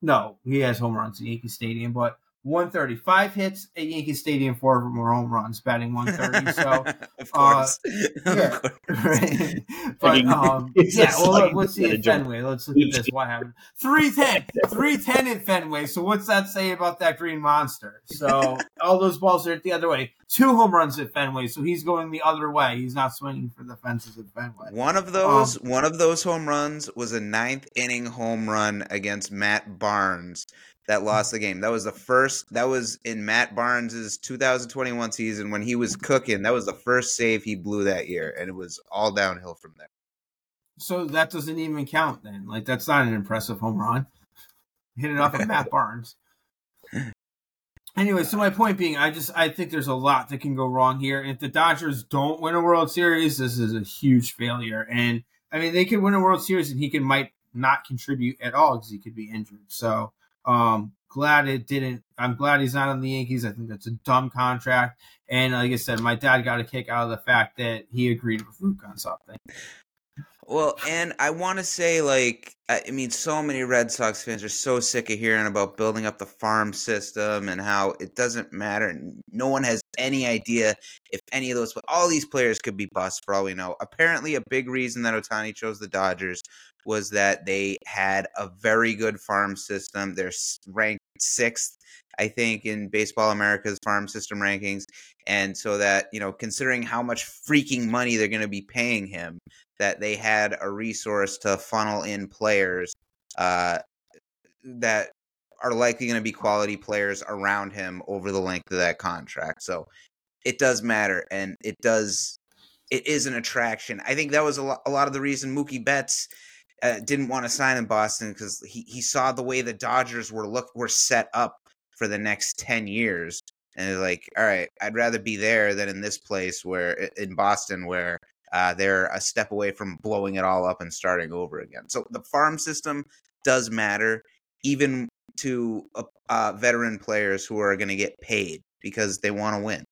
No, he has home runs at Yankee Stadium, but 135 hits at Yankee Stadium, four of them were home runs, batting 130. So, of course, uh, yeah, right. But um, yeah, well, let's see at Fenway. Let's look at this. What happened? 310, 310 at Fenway. So what's that say about that Green Monster? So all those balls are the other way. Two home runs at Fenway, so he's going the other way. He's not swinging for the fences at Fenway. One of those, um, one of those home runs was a ninth inning home run against Matt Barnes that lost the game. That was the first. That was in Matt Barnes's 2021 season when he was cooking. That was the first save he blew that year, and it was all downhill from there. So that doesn't even count then. Like that's not an impressive home run. Hit it off of Matt Barnes. Anyway, so my point being, I just I think there's a lot that can go wrong here. If the Dodgers don't win a World Series, this is a huge failure. And I mean, they could win a World Series, and he could might not contribute at all because he could be injured. So um, glad it didn't. I'm glad he's not on the Yankees. I think that's a dumb contract. And like I said, my dad got a kick out of the fact that he agreed with Luke on something. Well, and I want to say, like, I mean, so many Red Sox fans are so sick of hearing about building up the farm system and how it doesn't matter. No one has any idea if any of those, all these players could be bust for all we know. Apparently, a big reason that Ohtani chose the Dodgers was that they had a very good farm system. They're ranked sixth, I think, in Baseball America's farm system rankings. And so that, you know, considering how much freaking money they're going to be paying him, that they had a resource to funnel in players uh, that are likely going to be quality players around him over the length of that contract. So it does matter. And it does, it is an attraction. I think that was a lot, a lot of the reason Mookie Betts uh, didn't want to sign in Boston because he, he saw the way the Dodgers were look were set up for the next ten years, and like, all right, I'd rather be there than in this place where in Boston where uh, they're a step away from blowing it all up and starting over again. So the farm system does matter, even to uh, uh veteran players who are going to get paid because they want to win.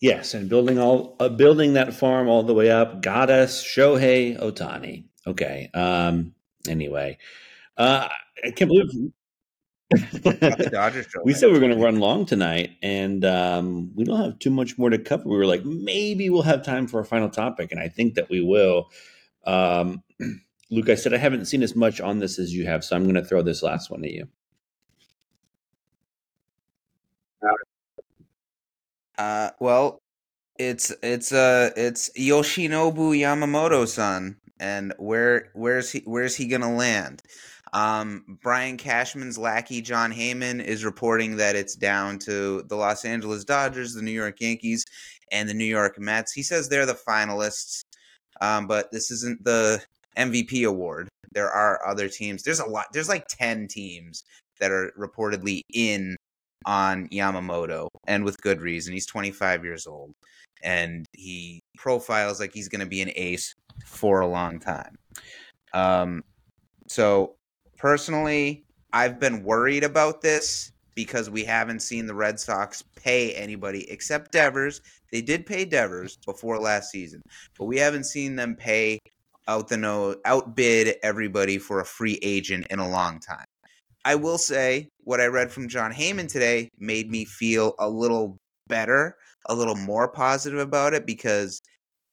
Yes, and building all uh, building that farm all the way up got us Shohei Ohtani. Okay. Um. Anyway, uh, I can't believe the Dodgers. we said we are going to run long tonight, and um, we don't have too much more to cover. We were like, maybe we'll have time for a final topic, and I think that we will. Um, Luke, I said I haven't seen as much on this as you have, so I'm going to throw this last one at you. Uh, well, it's it's uh it's Yoshinobu Yamamoto-san, and where where's he where's he gonna land? Um, Brian Cashman's lackey Jon Heyman is reporting that it's down to the Los Angeles Dodgers, the New York Yankees, and the New York Mets. He says they're the finalists, um, but this isn't the MVP award. There are other teams. There's a lot. There's like ten teams that are reportedly in on Yamamoto, and with good reason. He's 25 years old, and he profiles like he's going to be an ace for a long time. Um, so personally, I've been worried about this because we haven't seen the Red Sox pay anybody except Devers. They did pay Devers before last season, but we haven't seen them pay out the no outbid everybody for a free agent in a long time. I will say what I read from Jon Heyman today made me feel a little better, a little more positive about it because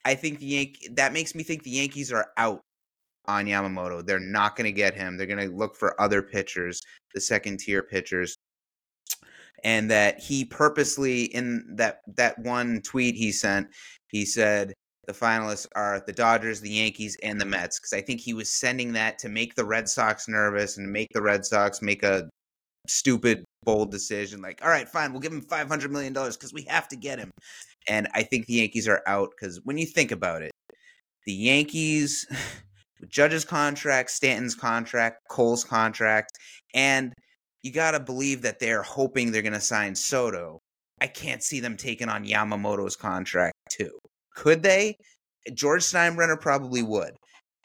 I think the Yankees that makes me think the Yankees are out on Yamamoto. They're not going to get him. They're going to look for other pitchers, the second tier pitchers. And that he purposely in that that one tweet he sent, he said the finalists are the Dodgers, the Yankees, and the Mets. Because I think he was sending that to make the Red Sox nervous and make the Red Sox make a stupid, bold decision. Like, all right, fine, we'll give him five hundred million dollars because we have to get him. And I think the Yankees are out because when you think about it, the Yankees, Judge's contract, Stanton's contract, Cole's contract, and you got to believe that they're hoping they're going to sign Soto. I can't see them taking on Yamamoto's contract too. Could they? George Steinbrenner probably would.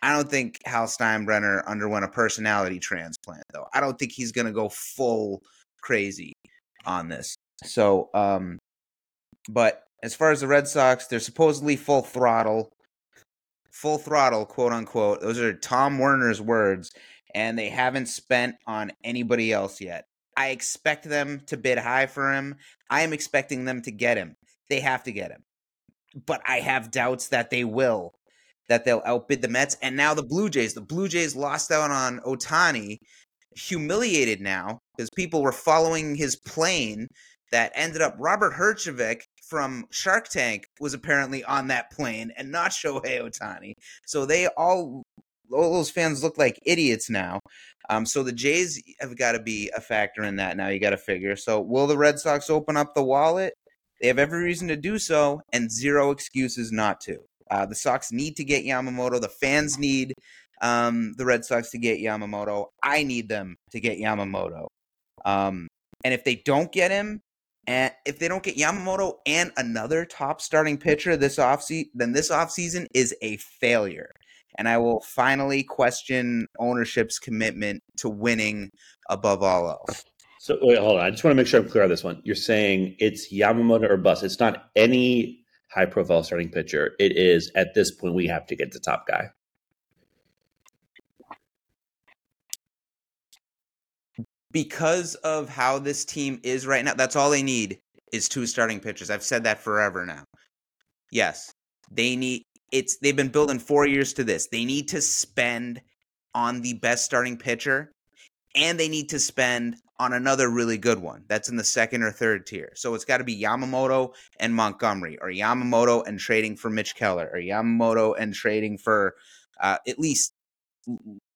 I don't think Hal Steinbrenner underwent a personality transplant, though. I don't think he's going to go full crazy on this. So, um, but as far as the Red Sox, they're supposedly full throttle, full throttle, quote unquote. Those are Tom Werner's words, and they haven't spent on anybody else yet. I expect them to bid high for him. I am expecting them to get him. They have to get him. But I have doubts that they will, that they'll outbid the Mets. And now the Blue Jays. The Blue Jays lost out on Ohtani, humiliated now because people were following his plane that ended up Robert Herjavec from Shark Tank was apparently on that plane and not Shohei Ohtani. So they all all those fans look like idiots now. Um, so the Jays have got to be a factor in that now. You got to figure. So will the Red Sox open up the wallet? They have every reason to do so, and zero excuses not to. Uh, the Sox need to get Yamamoto. The fans need um, the Red Sox to get Yamamoto. I need them to get Yamamoto. Um, and if they don't get him, and if they don't get Yamamoto and another top starting pitcher this offseason, then this offseason is a failure. And I will finally question ownership's commitment to winning above all else. So wait, hold on. I just want to make sure I'm clear on this one. You're saying it's Yamamoto or bust. It's not any high profile starting pitcher. It is at this point we have to get the top guy. Because of how this team is right now, that's all they need is two starting pitchers. I've said that forever now. Yes, they need it's they've been building 4 years to this. They need to spend on the best starting pitcher and they need to spend on another really good one that's in the second or third tier. So it's got to be Yamamoto and Montgomery, or Yamamoto and trading for Mitch Keller, or Yamamoto and trading for uh, at least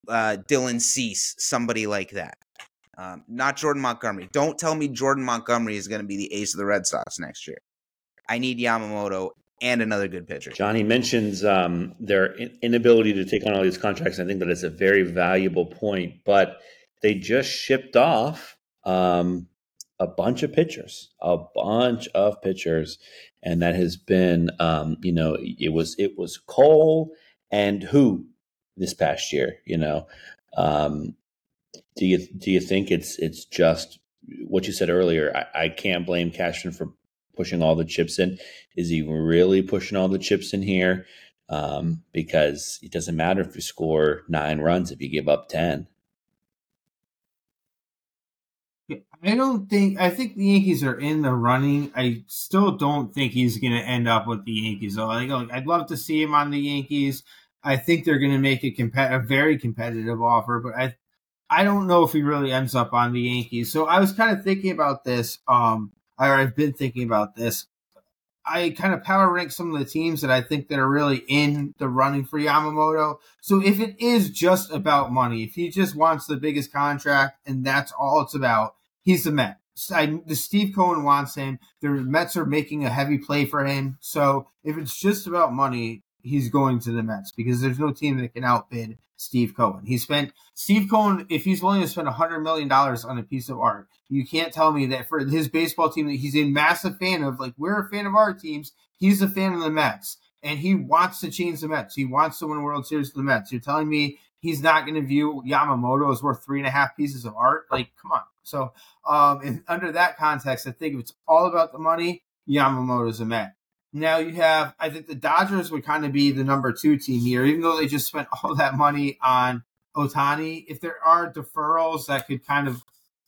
uh, Dylan Cease, somebody like that. Um, not Jordan Montgomery. Don't tell me Jordan Montgomery is going to be the ace of the Red Sox next year. I need Yamamoto and another good pitcher. Johnny mentions um, their inability to take on all these contracts. I think that is a very valuable point, but they just shipped off um, a bunch of pitchers, a bunch of pitchers, and that has been, um, you know, it was it was Cole and who this past year, you know. Um, do you do you think it's it's just what you said earlier? I, I can't blame Cashman for pushing all the chips in. Is he really pushing all the chips in here? Um, because it doesn't matter if you score nine runs if you give up ten. I don't think. I think the Yankees are in the running. I still don't think he's going to end up with the Yankees. Though, like, I'd love to see him on the Yankees. I think they're going to make a, comp- a very competitive offer, but I I don't know if he really ends up on the Yankees. So I was kind of thinking about this. Um, or I've been thinking about this. I kind of power rank some of the teams that I think that are really in the running for Yamamoto. So if it is just about money, if he just wants the biggest contract and that's all it's about, he's the Met. I, the Steve Cohen wants him. The Mets are making a heavy play for him. So if it's just about money, he's going to the Mets because there's no team that can outbid Steve Cohen. He spent Steve Cohen if he's willing to spend a hundred million dollars on a piece of art. You can't tell me that for his baseball team that he's a massive fan of. Like we're a fan of our teams. He's a fan of the Mets, and he wants to change the Mets. He wants to win a World Series with the Mets. You're telling me he's not going to view Yamamoto as worth three and a half pieces of art? Like, come on. So, um, under that context, I think if it's all about the money, Yamamoto's a Met. Now you have, I think the Dodgers would kind of be the number two team here, even though they just spent all that money on Ohtani. If there are deferrals that could kind of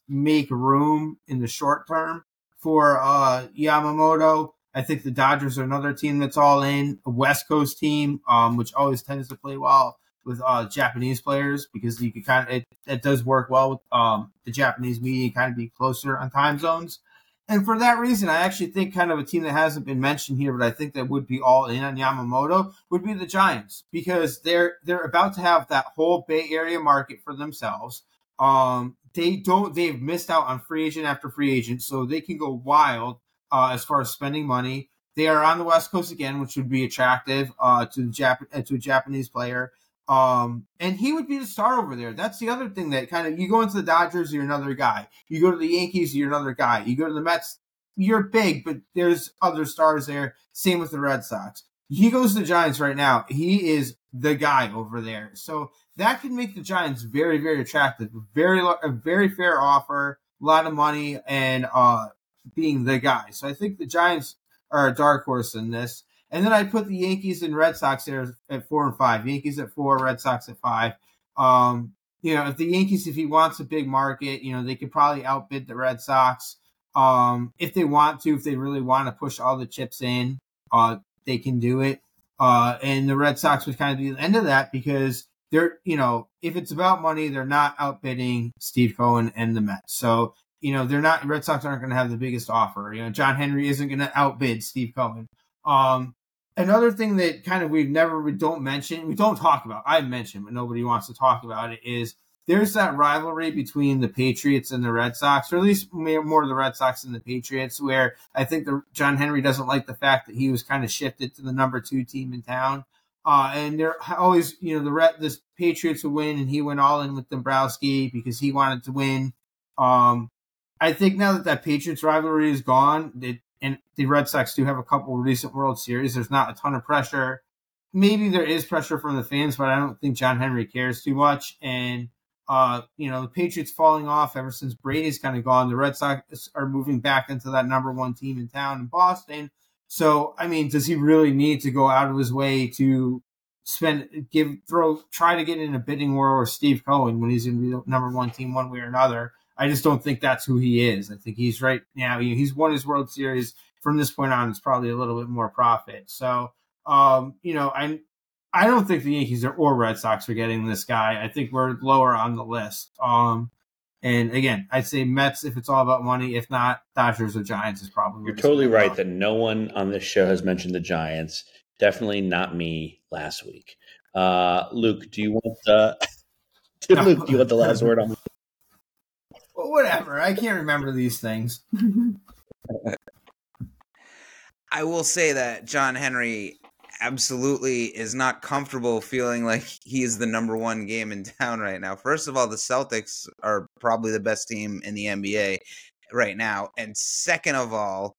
make room in the short term for uh, Yamamoto, I think the Dodgers are another team that's all in. A West Coast team, um, which always tends to play well with uh, Japanese players because you can kind of it, it does work well with um, the Japanese media, kind of be closer on time zones. And for that reason, I actually think kind of a team that hasn't been mentioned here, but I think that would be all in on Yamamoto would be the Giants because they're they're about to have that whole Bay Area market for themselves. Um, they don't they've missed out on free agent after free agent, so they can go wild uh, as far as spending money. They are on the West Coast again, which would be attractive uh, to the Jap- uh, to a Japanese player. Um, and he would be the star over there. That's the other thing that kind of you go into the Dodgers, you're another guy. You go to the Yankees, you're another guy. You go to the Mets, you're big, but there's other stars there. Same with the Red Sox. He goes to the Giants right now. He is the guy over there. So that can make the Giants very, very attractive. Very, a very fair offer, a lot of money, and uh, being the guy. So I think the Giants are a dark horse in this. And then I put the Yankees and Red Sox there at four and five. Yankees at four, Red Sox at five. Um, you know, if the Yankees, if he wants a big market, you know, they could probably outbid the Red Sox. Um, if they want to, if they really want to push all the chips in, uh, they can do it. Uh, and the Red Sox would kind of be the end of that because they're, you know, if it's about money, they're not outbidding Steve Cohen and the Mets. So, you know, they're not, Red Sox aren't going to have the biggest offer. You know, John Henry isn't going to outbid Steve Cohen. Um, another thing that kind of we've never, we don't mention, we don't talk about, I mentioned, but nobody wants to talk about it is there's that rivalry between the Patriots and the Red Sox, or at least more the Red Sox and the Patriots, where I think the, John Henry doesn't like the fact that he was kind of shifted to the number two team in town. Uh, and they're always, you know, the Red, the Patriots would win, and he went all in with Dombrowski because he wanted to win. Um, I think now that that Patriots rivalry is gone, it, and the Red Sox do have a couple recent World Series, there's not a ton of pressure. Maybe there is pressure from the fans, but I don't think John Henry cares too much. And uh, you know, the Patriots falling off ever since Brady's kind of gone. The Red Sox are moving back into that number one team in town in Boston. So, I mean, does he really need to go out of his way to spend, give, throw, try to get in a bidding war with Steve Cohen when he's in the number one team one way or another? I just don't think that's who he is. I think he's right now. He's won his World Series. From this point on, it's probably a little bit more profit. So, um, you know, I I don't think the Yankees or Red Sox are getting this guy. I think we're lower on the list. Um, and again, I'd say Mets if it's all about money. If not, Dodgers or Giants is probably. You're totally right that no one on this show has mentioned the Giants. Definitely not me last week. Uh, Luke, do you want the no. Luke? Do you want the last word on? Well, whatever. I can't remember these things. I will say that John Henry absolutely is not comfortable feeling like he is the number one game in town right now. First of all, the Celtics are probably the best team in the NBA right now. And second of all,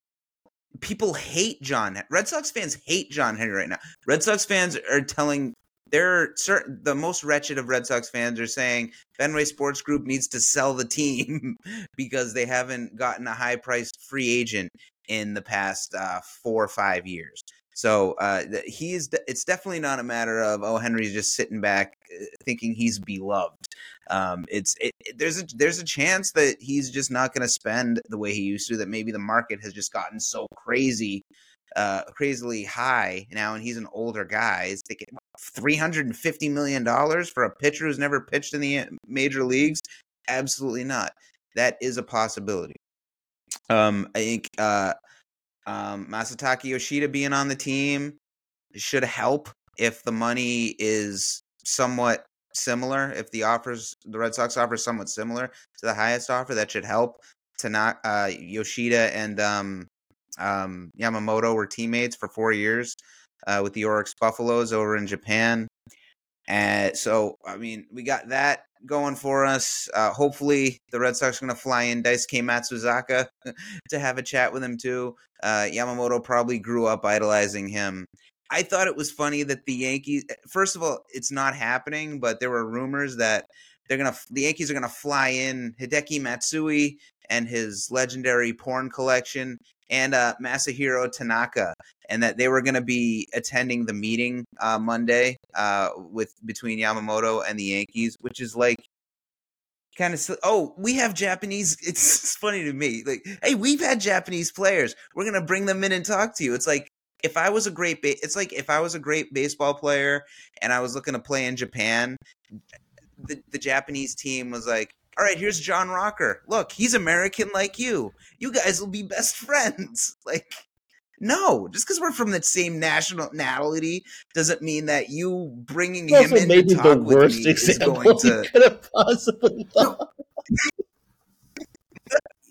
people hate John. Red Sox fans hate John Henry right now. Red Sox fans are telling they're certain the most wretched of Red Sox fans are saying Fenway Sports Group needs to sell the team because they haven't gotten a high priced free agent in the past uh, four or five years. So uh, he's it's definitely not a matter of oh Henry's just sitting back uh, thinking he's beloved. Um, it's it, it, there's a there's a chance that he's just not going to spend the way he used to. That maybe the market has just gotten so crazy, uh, crazily high now, and he's an older guy. He's taking three hundred and fifty million dollars for a pitcher who's never pitched in the uh, major leagues. Absolutely not. That is a possibility. Um, I think uh, um, Masataka Yoshida being on the team should help if the money is somewhat similar. If the offers, the Red Sox offer somewhat similar to the highest offer, that should help. To not uh, Yoshida and um, um, Yamamoto were teammates for four years uh, with the Orix Buffaloes over in Japan. And so, I mean, we got that going for us. Uh, hopefully, the Red Sox are going to fly in Dice K Matsuzaka to have a chat with him too. Uh, Yamamoto probably grew up idolizing him. I thought it was funny that the Yankees. Eh, first of all, it's not happening, but there were rumors that they're gonna the Yankees are gonna fly in Hideki Matsui and his legendary porn collection and uh, Masahiro Tanaka, and that they were going to be attending the meeting uh, Monday uh, with between Yamamoto and the Yankees, which is like kind of oh we have Japanese. It's, funny to me, like hey we've had Japanese players. We're going to bring them in and talk to you. It's like if I was a great, ba- it's like if I was a great baseball player and I was looking to play in Japan, the, the Japanese team was like, all right, here's John Rocker. Look, he's American like you. You guys will be best friends. Like, no, just because we're from the same nationality doesn't mean that you bringing him in to talk with me is going to. Could have possibly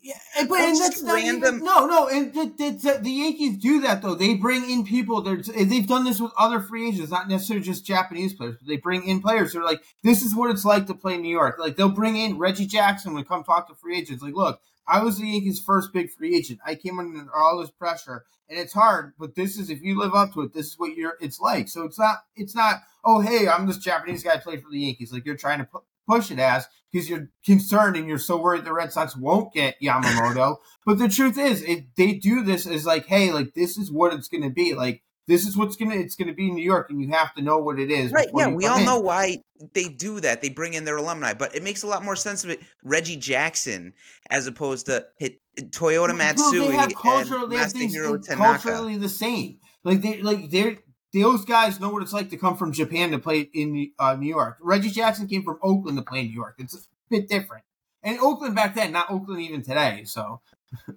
Yeah, but and that's not random. Even, no, no, and the, the, the, Yankees do that though. They bring in people. They've done this with other free agents, not necessarily just Japanese players. But they bring in players. They're like, this is what it's like to play in New York. Like they'll bring in Reggie Jackson when come talk to free agents. Like, look, I was the Yankees' first big free agent. I came under all this pressure, and it's hard. But this is if you live up to it, this is what you're. It's like. So it's not. It's not. Oh, hey, I'm this Japanese guy played for the Yankees. Like you're trying to put push it as because you're concerned and you're so worried the Red Sox won't get Yamamoto. but the truth is, it, they do this as like, hey, like this is what it's going to be. Like this is what's gonna it's gonna be in New York, and you have to know what it is. Right? Yeah, we all in. know why they do that. They bring in their alumni, but it makes a lot more sense of it. Reggie Jackson as opposed to hit Toyota Matsui well, they have cultural, they have things culturally the same. Like they like they're those guys know what it's like to come from Japan to play in uh, New York. Reggie Jackson came from Oakland to play in New York. It's a bit different. And Oakland back then, not Oakland even today. So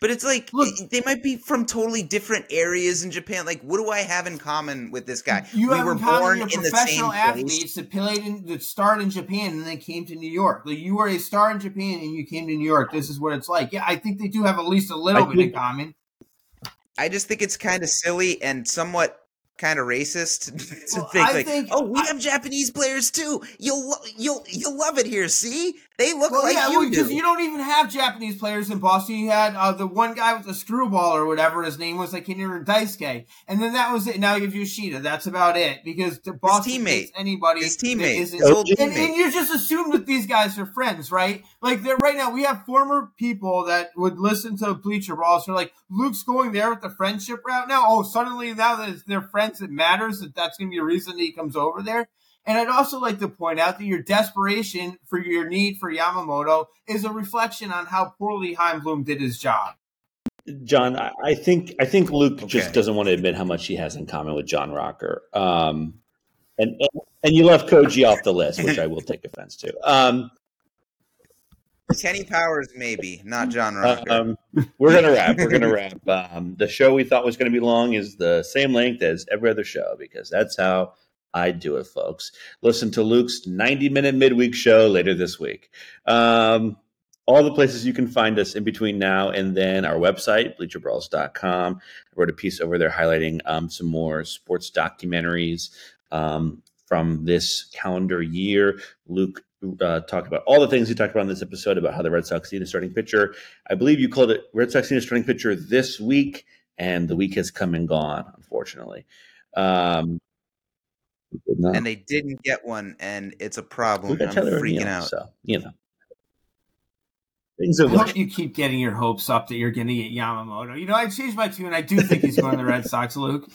But it's like Look, they might be from totally different areas in Japan. Like, what do I have in common with this guy? You we have were born in professional athletes that played in that started in Japan and then came to New York. Like, you were a star in Japan and you came to New York. This is what it's like. Yeah, I think they do have at least a little I bit in common. I just think it's kind of silly and somewhat kind of racist to well, think I like, think, oh, we I, have Japanese players too. You'll you'll you'll love it here. See, they look well, like yeah, you because you don't even have Japanese players in Boston. You had uh, the one guy with the screwball or whatever his name was. I can't remember Daisuke, and then that was it. Now you have Yoshida. That's about it because the Boston his teammate, anybody, his teammate, his teammate. And, and, you just assume that these guys are friends, right? Like they're right now. We have former people that would listen to Bleacher Brawls. Who are like Luke's going there with the friendship route now. Oh, suddenly now that they're friends, it matters that that's going to be a reason that he comes over there. And I'd also like to point out that your desperation for your need for Yamamoto is a reflection on how poorly Chaim Bloom did his job. John, I think I think Luke okay. just doesn't want to admit how much he has in common with John Rocker. Um, and, and, and you left Koji off the list, which I will take offense to. Um, Kenny Powers, maybe not John Rocker. Um, we're gonna wrap. We're gonna wrap. Um, the show we thought was going to be long is the same length as every other show because that's how I do it, folks. Listen to Luke's 90 minute midweek show later this week. Um, all the places you can find us in between now and then our website, bleacherbrawls.com. I wrote a piece over there highlighting um, some more sports documentaries um, from this calendar year. Luke uh, talked about all the things he talked about in this episode about how the Red Sox need a starting pitcher. I believe you called it Red Sox need a starting pitcher this week, and the week has come and gone, unfortunately. Um, and they didn't get one, and it's a problem. I'm freaking out. So you know, things are. I hope you keep getting your hopes up that you're going to get Yamamoto. You know, I changed my tune. I do think he's going to the Red Sox, Luke.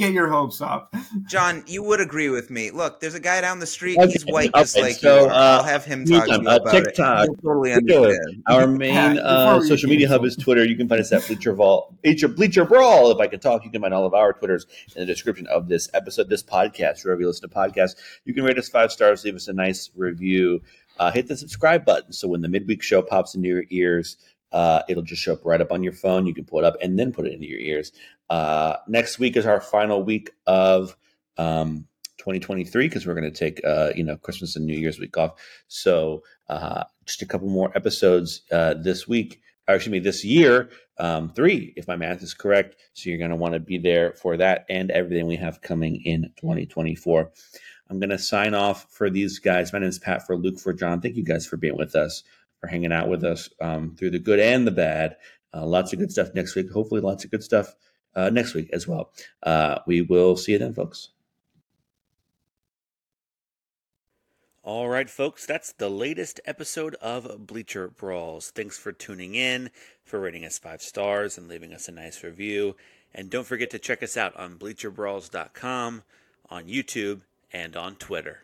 Get your hopes up, John. You would agree with me. Look, there's a guy down the street. Okay. He's white, just okay, like so, you. Uh, I'll have him talk to you uh, about TikTok. it. totally understand. Our main uh, social media hub is Twitter. You can find us at Bleacher Vault, Bleacher, Bleacher Brawl. If I can talk, you can find all of our Twitters in the description of this episode, this podcast. Wherever you listen to podcasts, you can rate us five stars, leave us a nice review. Uh, hit the subscribe button so when the midweek show pops into your ears, uh, it'll just show up right up on your phone. You can pull it up and then put it into your ears. Uh, next week is our final week of um, 2023 because we're going to take uh, you know Christmas and New Year's week off. So uh, just a couple more episodes uh, this week. Or excuse me, this year, um, three, if my math is correct. So you're going to want to be there for that and everything we have coming in 2024. I'm going to sign off for these guys. My name is Pat for Luke for John. Thank you guys for being with us for hanging out with us um, through the good and the bad. Uh, lots of good stuff next week. Hopefully, lots of good stuff uh, next week as well. Uh, we will see you then, folks. All right, folks, that's the latest episode of Bleacher Brawls. Thanks for tuning in, for rating us five stars, and leaving us a nice review. And don't forget to check us out on bleacherbrawls.com, on YouTube, and on Twitter.